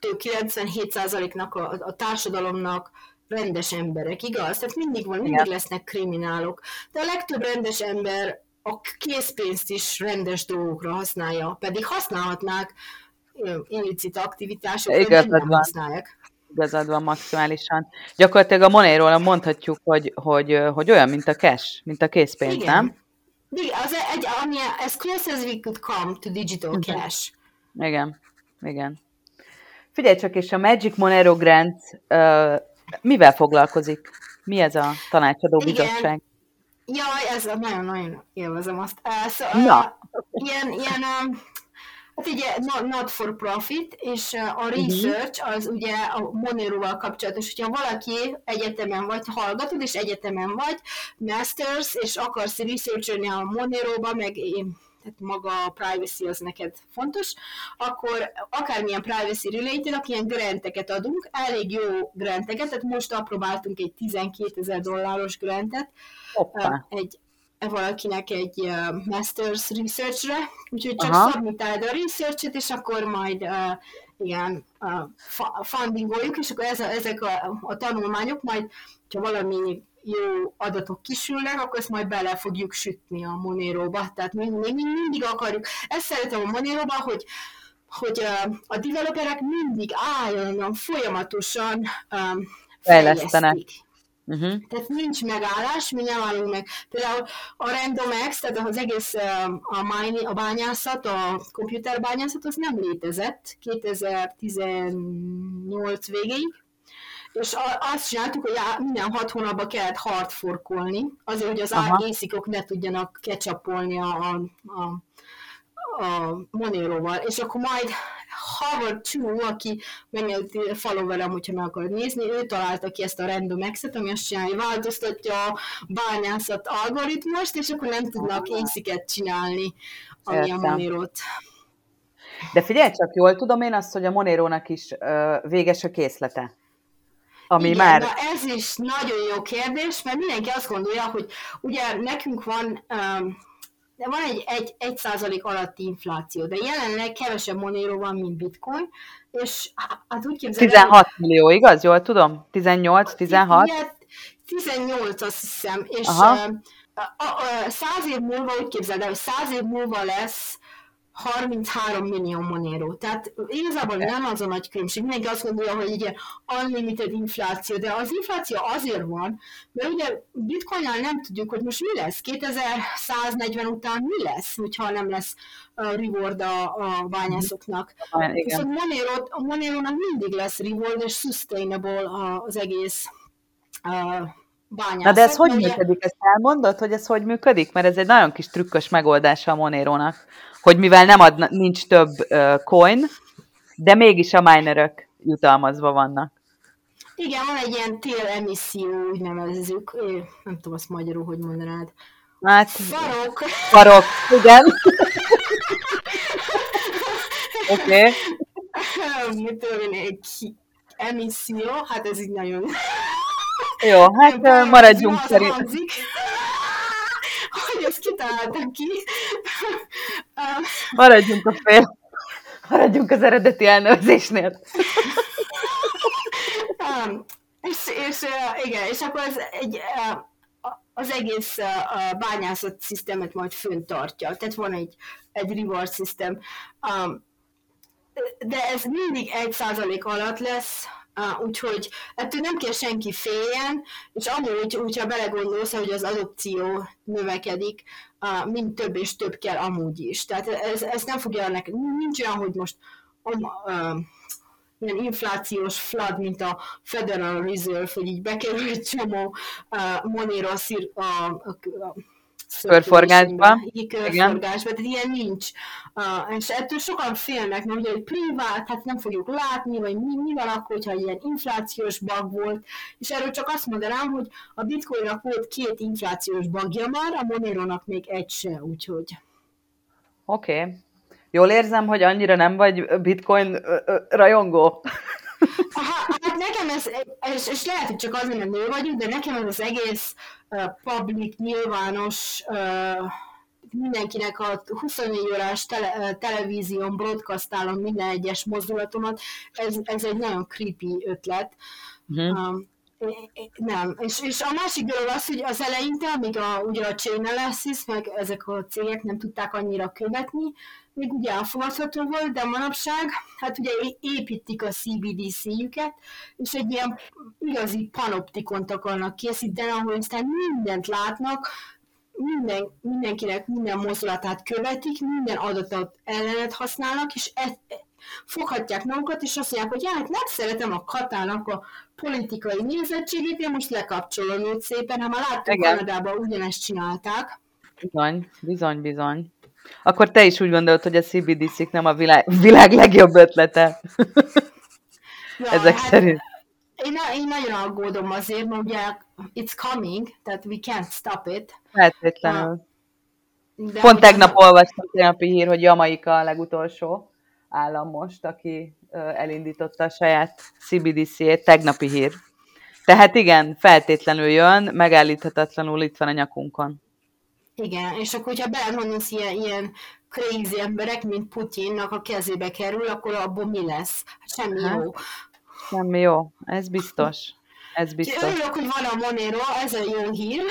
Speaker 3: 95-97%-nak a, a társadalomnak rendes emberek, igaz? Tehát mindig van, mindig lesznek kriminálok. De a legtöbb rendes ember a készpénzt is rendes dolgokra használja, pedig használhatnák illicit aktivitásokra, Igazad nem van. használják.
Speaker 1: Igazad van maximálisan. Gyakorlatilag a Monero-ra mondhatjuk, hogy, hogy, hogy olyan, mint a cash, mint a készpénz, Igen. nem?
Speaker 3: Igen, az egy, ami, as close as we could come to digital cash.
Speaker 1: Igen, igen. Figyelj csak, és a Magic Monero Grant uh, mivel foglalkozik? Mi ez a tanácsadó Igen.
Speaker 3: Jaj, ez nagyon-nagyon élvezem azt. Uh, szóval, Na. Uh, ilyen, ilyen uh, Hát ugye not, not for profit, és a mhm. research az ugye a Monero-val kapcsolatos, hogyha valaki egyetemen vagy, hallgatod, és egyetemen vagy, masters, és akarsz researcholni a Monero-ba, meg tehát maga a privacy az neked fontos, akkor akármilyen privacy related, ilyen granteket adunk, elég jó granteket, tehát most apróbáltunk egy 12 ezer dolláros grantet, Hoppa. egy valakinek egy uh, master's researchre, úgyhogy csak Aha. submitálod a researchet, és akkor majd uh, igen, uh, fundingoljuk, és akkor ez a, ezek a, a tanulmányok majd, ha valami jó adatok kisülnek, akkor ezt majd bele fogjuk sütni a Monéróba. Tehát mi, mi mindig akarjuk. Ezt szeretem a Monéróba, hogy hogy a developerek mindig álljon, folyamatosan um, fejlesztenek. Uh-huh. Tehát nincs megállás, mi nem állunk meg. Például a RandomX, tehát az egész a, mine, a bányászat, a komputerbányászat, az nem létezett 2018 végéig, és azt csináltuk, hogy minden hat hónapban kellett hardforkolni, azért, hogy az ászik ne tudjanak kecsapolni a, a, a, a Monero-val, és akkor majd Howard Chu, aki megnyert followerem, hogyha meg akarod nézni, ő találta ki ezt a random exet, ami azt csinálja, hogy változtatja a bányászat algoritmust, és akkor nem tudnak észiket csinálni, ami Értem. a Monero-t.
Speaker 1: De figyelj csak, jól tudom én azt, hogy a Monero-nak is uh, véges a készlete.
Speaker 3: Ami Igen, már... na ez is nagyon jó kérdés, mert mindenki azt gondolja, hogy ugye nekünk van um, de van egy, egy, egy százalék alatti infláció, de jelenleg kevesebb Monero van, mint bitcoin, és hát úgy képzelem...
Speaker 1: 16 millió, igaz? Jól tudom? 18, 16?
Speaker 3: 18 azt hiszem, és Aha. a, a, a, száz év múlva úgy képzeld el, hogy száz év múlva lesz 33 millió Monero. Tehát igazából nem az a nagy különbség. Mindenki azt gondolja, hogy ugye unlimited infláció, de az infláció azért van, mert ugye bitcoinnál nem tudjuk, hogy most mi lesz. 2140 után mi lesz, hogyha nem lesz reward a, a bányászoknak. Viszont Monero, a Monero-nak mindig lesz reward, és sustainable az egész bányászat.
Speaker 1: Na de ez hogy működik? Ezt elmondod, hogy ez hogy működik? Mert ez egy nagyon kis trükkös megoldása a Monero-nak hogy mivel nem ad, nincs több uh, coin, de mégis a minerök jutalmazva vannak.
Speaker 3: Igen, van egy ilyen tél emisszió, úgy nevezzük. É, nem tudom azt magyarul, hogy mondanád.
Speaker 1: Hát,
Speaker 3: farok.
Speaker 1: Farok, igen. Oké.
Speaker 3: Okay. Mit tudom egy emisszió, hát ez így nagyon...
Speaker 1: Jó, hát maradjunk szerint
Speaker 3: kitaláltam ki.
Speaker 1: Maradjunk a fél. Maradjunk az eredeti elnevezésnél.
Speaker 3: um, és, és uh, igen, és akkor az, egy, uh, az egész uh, bányászat szisztemet majd tartja. Tehát van egy, egy reward system. Um, de ez mindig egy százalék alatt lesz, Uh, úgyhogy ettől nem kell senki féljen, és amúgy, hogyha belegondolsz, hogy az adopció növekedik, uh, mind több és több kell amúgy is. Tehát ez, ez nem fogja ennek, nincs olyan, hogy most um, uh, ilyen inflációs flood, mint a Federal Reserve, hogy így bekerül egy csomó uh, Monero a, a, a
Speaker 1: körforgásba.
Speaker 3: Körforgásba, tehát ilyen nincs. Uh, és ettől sokan félnek, mert ugye egy privát, hát nem fogjuk látni, vagy mi, mi van akkor, hogyha ilyen inflációs bug volt, és erről csak azt mondanám, hogy a bitcoinnak volt két inflációs bugja már, a Monero-nak még egy se, úgyhogy.
Speaker 1: Oké. Okay. Jól érzem, hogy annyira nem vagy bitcoin rajongó.
Speaker 3: Hát nekem ez, és, és lehet, hogy csak azért, mert nő vagyok, de nekem ez az egész uh, public, nyilvános, uh, mindenkinek a 24 órás tele, televízión broadcastálom minden egyes mozdulatomat, ez, ez egy nagyon creepy ötlet. Uh-huh. Um, nem, és, és a másik dolog az, hogy az eleinte, amíg a, ugye a chain analysis, meg ezek a cégek nem tudták annyira követni, még ugye elfogadható volt, de manapság, hát ugye építik a CBDC-jüket, és egy ilyen igazi panoptikont akarnak készíteni, ahol aztán mindent látnak, minden, mindenkinek minden mozdulatát követik, minden adatot ellenet használnak, és e, e, foghatják magukat, és azt mondják, hogy hát nem szeretem a Katának a politikai nézettségét, én most lekapcsolom őt szépen, ha már láttuk Kanadában ugyanezt csinálták.
Speaker 1: Bizony, bizony, bizony. Akkor te is úgy gondolod, hogy a CBDC-k nem a világ, világ legjobb ötlete. Ja, Ezek hát, szerint.
Speaker 3: Én, én nagyon aggódom azért, mert ugye it's coming, tehát we can't stop it.
Speaker 1: Feltétlenül. De Pont tegnap az... olvastam tegnapi hír, hogy Jamaika a legutolsó állam most, aki elindította a saját CBDC-ét, tegnapi hír. Tehát igen, feltétlenül jön, megállíthatatlanul itt van a nyakunkon.
Speaker 3: Igen, és akkor, hogyha belegondolsz ilyen, ilyen crazy emberek, mint Putyinnak a kezébe kerül, akkor abból mi lesz? Semmi hát, jó.
Speaker 1: Semmi jó, ez biztos. Ez biztos.
Speaker 3: Örülök, hogy van a Monero, ez a jó hír.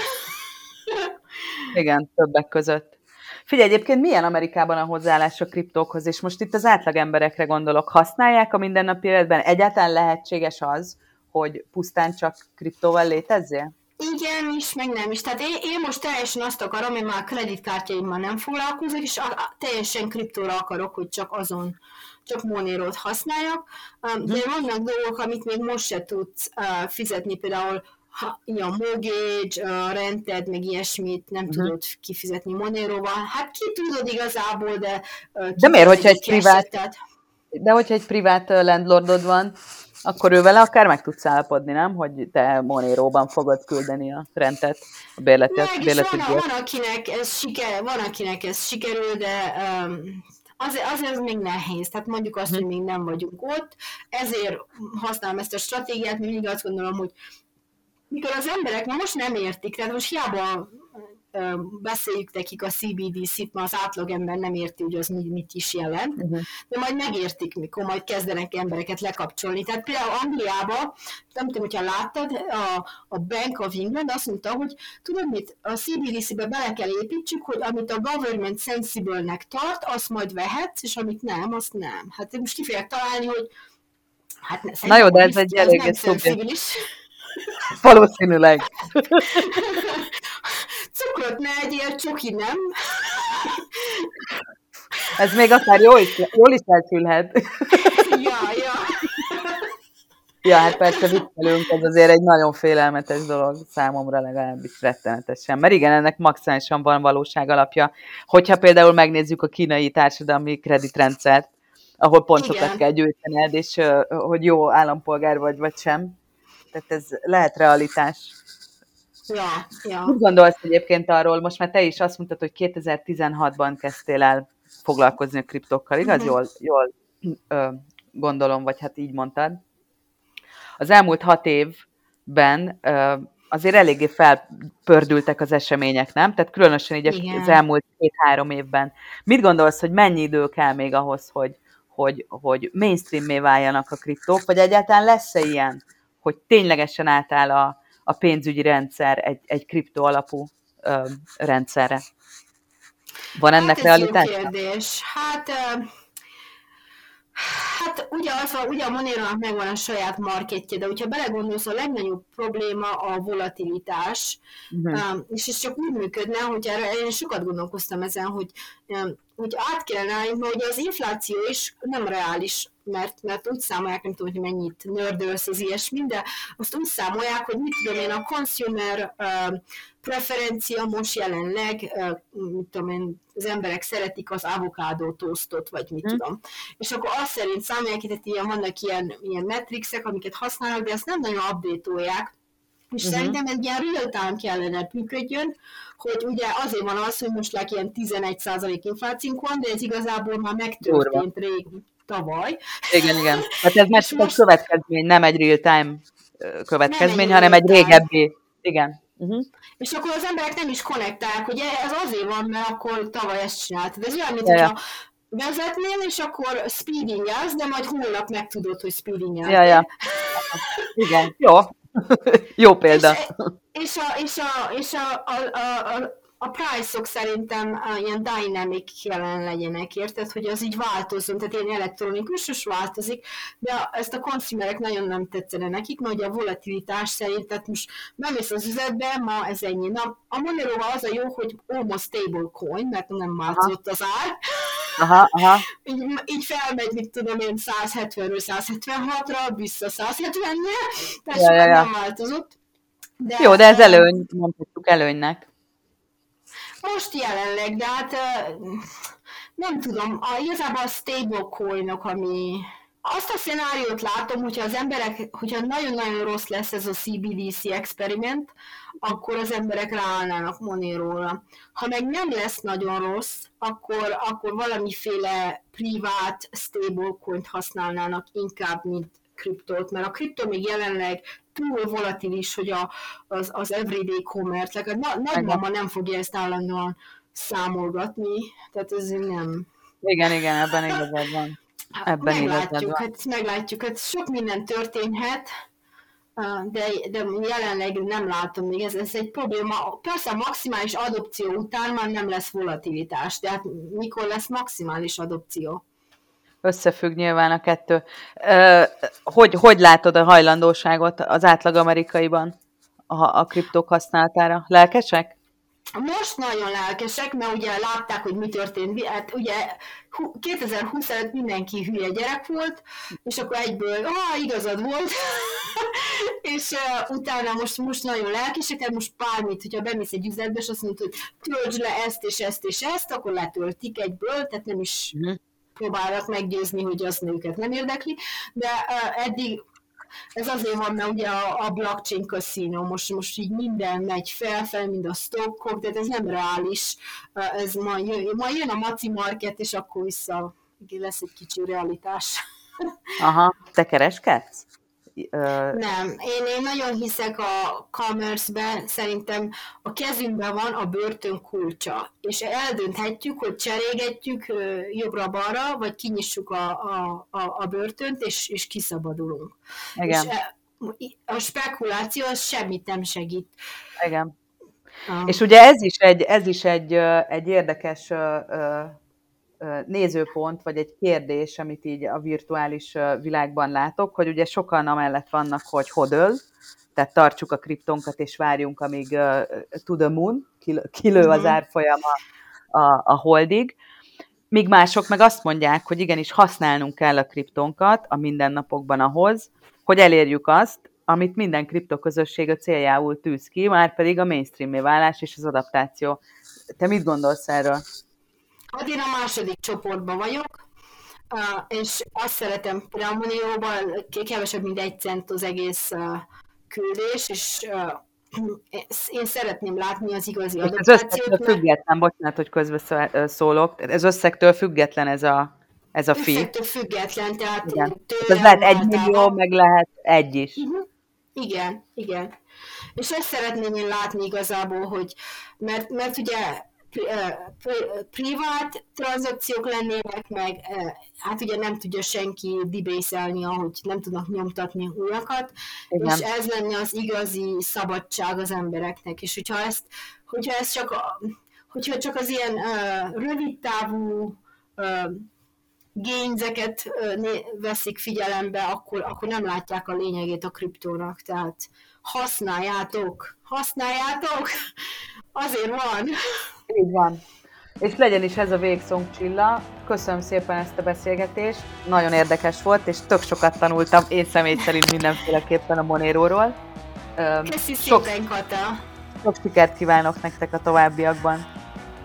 Speaker 1: Igen, többek között. Figyelj, egyébként milyen Amerikában a hozzáállás a kriptókhoz, és most itt az átlag emberekre gondolok, használják a mindennapi életben? Egyáltalán lehetséges az, hogy pusztán csak kriptóval létezzél?
Speaker 3: Igen is, meg nem is. Tehát én, én most teljesen azt akarom, én már a kreditkártyáimmal nem foglalkozok, és a, a, teljesen kriptóra akarok, hogy csak azon, csak Monero-t használjak. Um, de vannak dolgok, amit még most se tudsz uh, fizetni, például ha, ja, mortgage, uh, rented, meg ilyesmit nem uh-huh. tudod kifizetni Monero-val. Hát ki tudod igazából, de...
Speaker 1: Uh, de miért, hogyha egy privát... Tehát... De hogyha egy privát landlordod van, akkor ő vele akár meg tudsz állapodni, nem? Hogy te Monéróban fogod küldeni a rendet, a bérletet.
Speaker 3: Meg bérletet van, van, akinek ez siker, van, akinek ez sikerül, de um, azért, azért még nehéz. Tehát mondjuk azt, hogy még nem vagyunk ott, ezért használom ezt a stratégiát, mindig azt gondolom, hogy mikor az emberek ma most nem értik, tehát most hiába beszéljük nekik a CBDC-t, mert az átlagember nem érti, hogy az mit is jelent, uh-huh. de majd megértik, mikor majd kezdenek embereket lekapcsolni. Tehát például Angliában, nem tudom, hogyha láttad, a, a Bank of England azt mondta, hogy tudod mit, a CBDC-be bele kell építsük, hogy amit a government sensible-nek tart, azt majd vehetsz, és amit nem, azt nem. Hát most ki fogják találni, hogy
Speaker 1: Hát Na jó, de ez egy elég szubjektív. Valószínűleg.
Speaker 3: Cukrot ne egyél, csoki nem.
Speaker 1: Ez még akár jól is, jól is elfülhet.
Speaker 3: Ja, ja.
Speaker 1: Ja, hát persze viccelünk, ez azért egy nagyon félelmetes dolog számomra legalábbis rettenetesen. Mert igen, ennek maximálisan van valóság alapja. Hogyha például megnézzük a kínai társadalmi kreditrendszert, ahol pontokat kell gyűjtened, és hogy jó állampolgár vagy, vagy sem. Tehát ez lehet realitás.
Speaker 3: Ja, ja.
Speaker 1: Mit gondolsz egyébként arról, most már te is azt mondtad, hogy 2016-ban kezdtél el foglalkozni a kriptokkal, igaz? Uh-huh. Jól, jól ö, gondolom, vagy hát így mondtad. Az elmúlt hat évben ö, azért eléggé felpördültek az események, nem? Tehát különösen így Igen. az elmúlt két-három évben. Mit gondolsz, hogy mennyi idő kell még ahhoz, hogy, hogy, hogy mainstream váljanak a kriptók, vagy egyáltalán lesz-e ilyen, hogy ténylegesen átáll a, a pénzügyi rendszer egy, egy kripto alapú ö, rendszerre? Van ennek hát realitás?
Speaker 3: kérdés. Hát, uh, hát ugye, az a, ugye a Monero megvan a saját marketje, de hogyha belegondolsz, a legnagyobb probléma a volatilitás, uh-huh. és ez csak úgy működne, hogy erre én sokat gondolkoztam ezen, hogy, um, hogy át kellene állni, hogy az infláció is nem reális mert, mert úgy számolják, nem tudom, hogy mennyit nördölsz az ilyesmi, de azt úgy számolják, hogy mit tudom én, a consumer uh, preferencia most jelenleg, uh, mit tudom én, az emberek szeretik az avokádó toastot, vagy mit hmm. tudom. És akkor azt szerint számolják, tehát ilyen, vannak ilyen, ilyen metrixek, amiket használnak, de ezt nem nagyon update-olják, és uh-huh. szerintem egy ilyen real-time kellene működjön, hogy ugye azért van az, hogy most like ilyen 11% inflációnk van, de ez igazából már megtörtént rég, tavaly.
Speaker 1: Igen, igen. Hát ez most... egy következmény, nem egy real-time következmény, nem hanem egy régebbi. Igen. Uh-huh.
Speaker 3: És akkor az emberek nem is konnektálják, hogy ez azért van, mert akkor tavaly ezt csináltad. Ez olyan, mint ja, vezetnél, és akkor speeding jelz, de majd holnap megtudod, hogy speeding jelz.
Speaker 1: Ja, ja. Igen, jó. jó példa.
Speaker 3: És, és, a, és, a, és a, a, a, a a price-ok szerintem ilyen dynamic jelen legyenek, érted, hogy az így változzon, tehát ilyen elektronikus is változik, de ezt a consumerek nagyon nem tetszene nekik, mert a volatilitás szerint, tehát most bemész az üzletbe, ma ez ennyi. Na, a monero az a jó, hogy almost stable coin, mert nem változott az ár.
Speaker 1: Aha, aha.
Speaker 3: Így, így felmegy, mit tudom én, 170-ről 176-ra, vissza 170-re, tehát ja, ja, ja. nem változott.
Speaker 1: De, Jó, de ez előny, mondhatjuk előnynek.
Speaker 3: Most jelenleg, de hát nem tudom, a, igazából a stablecoinok, ami azt a szenáriót látom, hogyha az emberek, hogyha nagyon-nagyon rossz lesz ez a CBDC experiment, akkor az emberek ráállnának Monéróra. Ha meg nem lesz nagyon rossz, akkor, akkor valamiféle privát stablecoint használnának inkább, mint kriptót, mert a kriptó még jelenleg túl volatilis, hogy a, az, az everyday commerce, legalább na, nagymama nem fogja ezt állandóan számolgatni, tehát ez nem...
Speaker 1: Igen, igen, ebben igazad van.
Speaker 3: Ebben meglátjuk, van. Hát meglátjuk, hát sok minden történhet, de, de jelenleg nem látom még, ez, ez egy probléma. Persze a maximális adopció után már nem lesz volatilitás, tehát mikor lesz maximális adopció?
Speaker 1: Összefügg nyilván a kettő. Hogy, hogy látod a hajlandóságot az átlag amerikaiban a, a kriptók használatára? Lelkesek?
Speaker 3: Most nagyon lelkesek, mert ugye látták, hogy mi történt. Hát ugye 2020 előtt mindenki hülye gyerek volt, és akkor egyből, ah, igazad volt, és uh, utána most, most nagyon lelkesek, most bármit, hogyha bemész egy üzletbe, és azt mondod, hogy töltsd le ezt és ezt és ezt, akkor letöltik egyből, tehát nem is uh-huh. Próbálnak meggyőzni, hogy az őket nem érdekli, de eddig ez azért van, mert ugye a, a blockchain casino, most, most így minden megy felfel, mind a stockok, de ez nem reális. Ez majd jön, majd jön a maci market, és akkor vissza lesz egy kicsi realitás.
Speaker 1: Aha, te kereskedsz?
Speaker 3: Nem, én, én nagyon hiszek a commerce-ben, szerintem a kezünkben van a börtön kulcsa, és eldönthetjük, hogy cserégetjük jobbra-balra, vagy kinyissuk a, a, a, a börtönt, és, és kiszabadulunk. Igen. És e, a spekuláció az semmit nem segít.
Speaker 1: Igen. Ah. És ugye ez is egy, ez is egy, egy érdekes nézőpont, vagy egy kérdés, amit így a virtuális világban látok, hogy ugye sokan amellett vannak, hogy hodöl, tehát tartsuk a kriptonkat és várjunk, amíg uh, to the moon, kilő az mhm. árfolyam a, a, a holdig, míg mások meg azt mondják, hogy igenis használnunk kell a kriptonkat a mindennapokban ahhoz, hogy elérjük azt, amit minden kriptoközösség a céljául tűz ki, már pedig a mainstream válás és az adaptáció. Te mit gondolsz erről?
Speaker 3: Hát én a második csoportban vagyok, és azt szeretem, hogy a kevesebb, mint egy cent az egész küldés, és én szeretném látni az igazi adaptációt.
Speaker 1: Ez összegtől független, bocsánat, hogy közbeszólok, ez összegtől független ez a, ez a fi.
Speaker 3: Összegtől független, tehát
Speaker 1: igen. Ez lehet egy millió, meg lehet egy is. Uh-huh.
Speaker 3: Igen, igen. És ezt szeretném én látni igazából, hogy, mert, mert ugye privát tranzakciók lennének, meg hát ugye nem tudja senki dibészelni, ahogy nem tudnak nyomtatni újakat, és ez lenne az igazi szabadság az embereknek, és hogyha ezt, hogyha ez csak, a, hogyha csak az ilyen uh, rövid távú uh, gényzeket uh, veszik figyelembe, akkor, akkor nem látják a lényegét a kriptónak, tehát használjátok, használjátok, azért van.
Speaker 1: Így van. És legyen is ez a végszónk Csilla. Köszönöm szépen ezt a beszélgetést. Nagyon érdekes volt, és tök sokat tanultam én személy szerint mindenféleképpen a Monéróról.
Speaker 3: Köszi sok, szépen, Kata.
Speaker 1: Sok sikert kívánok nektek a továbbiakban.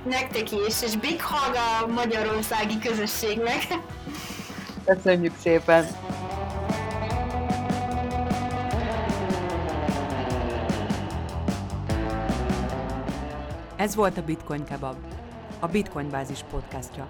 Speaker 3: Nektek is, és big hug a magyarországi közösségnek.
Speaker 1: Köszönjük szépen.
Speaker 2: Ez volt a Bitcoin Kebab, a Bitcoin Bázis podcastja.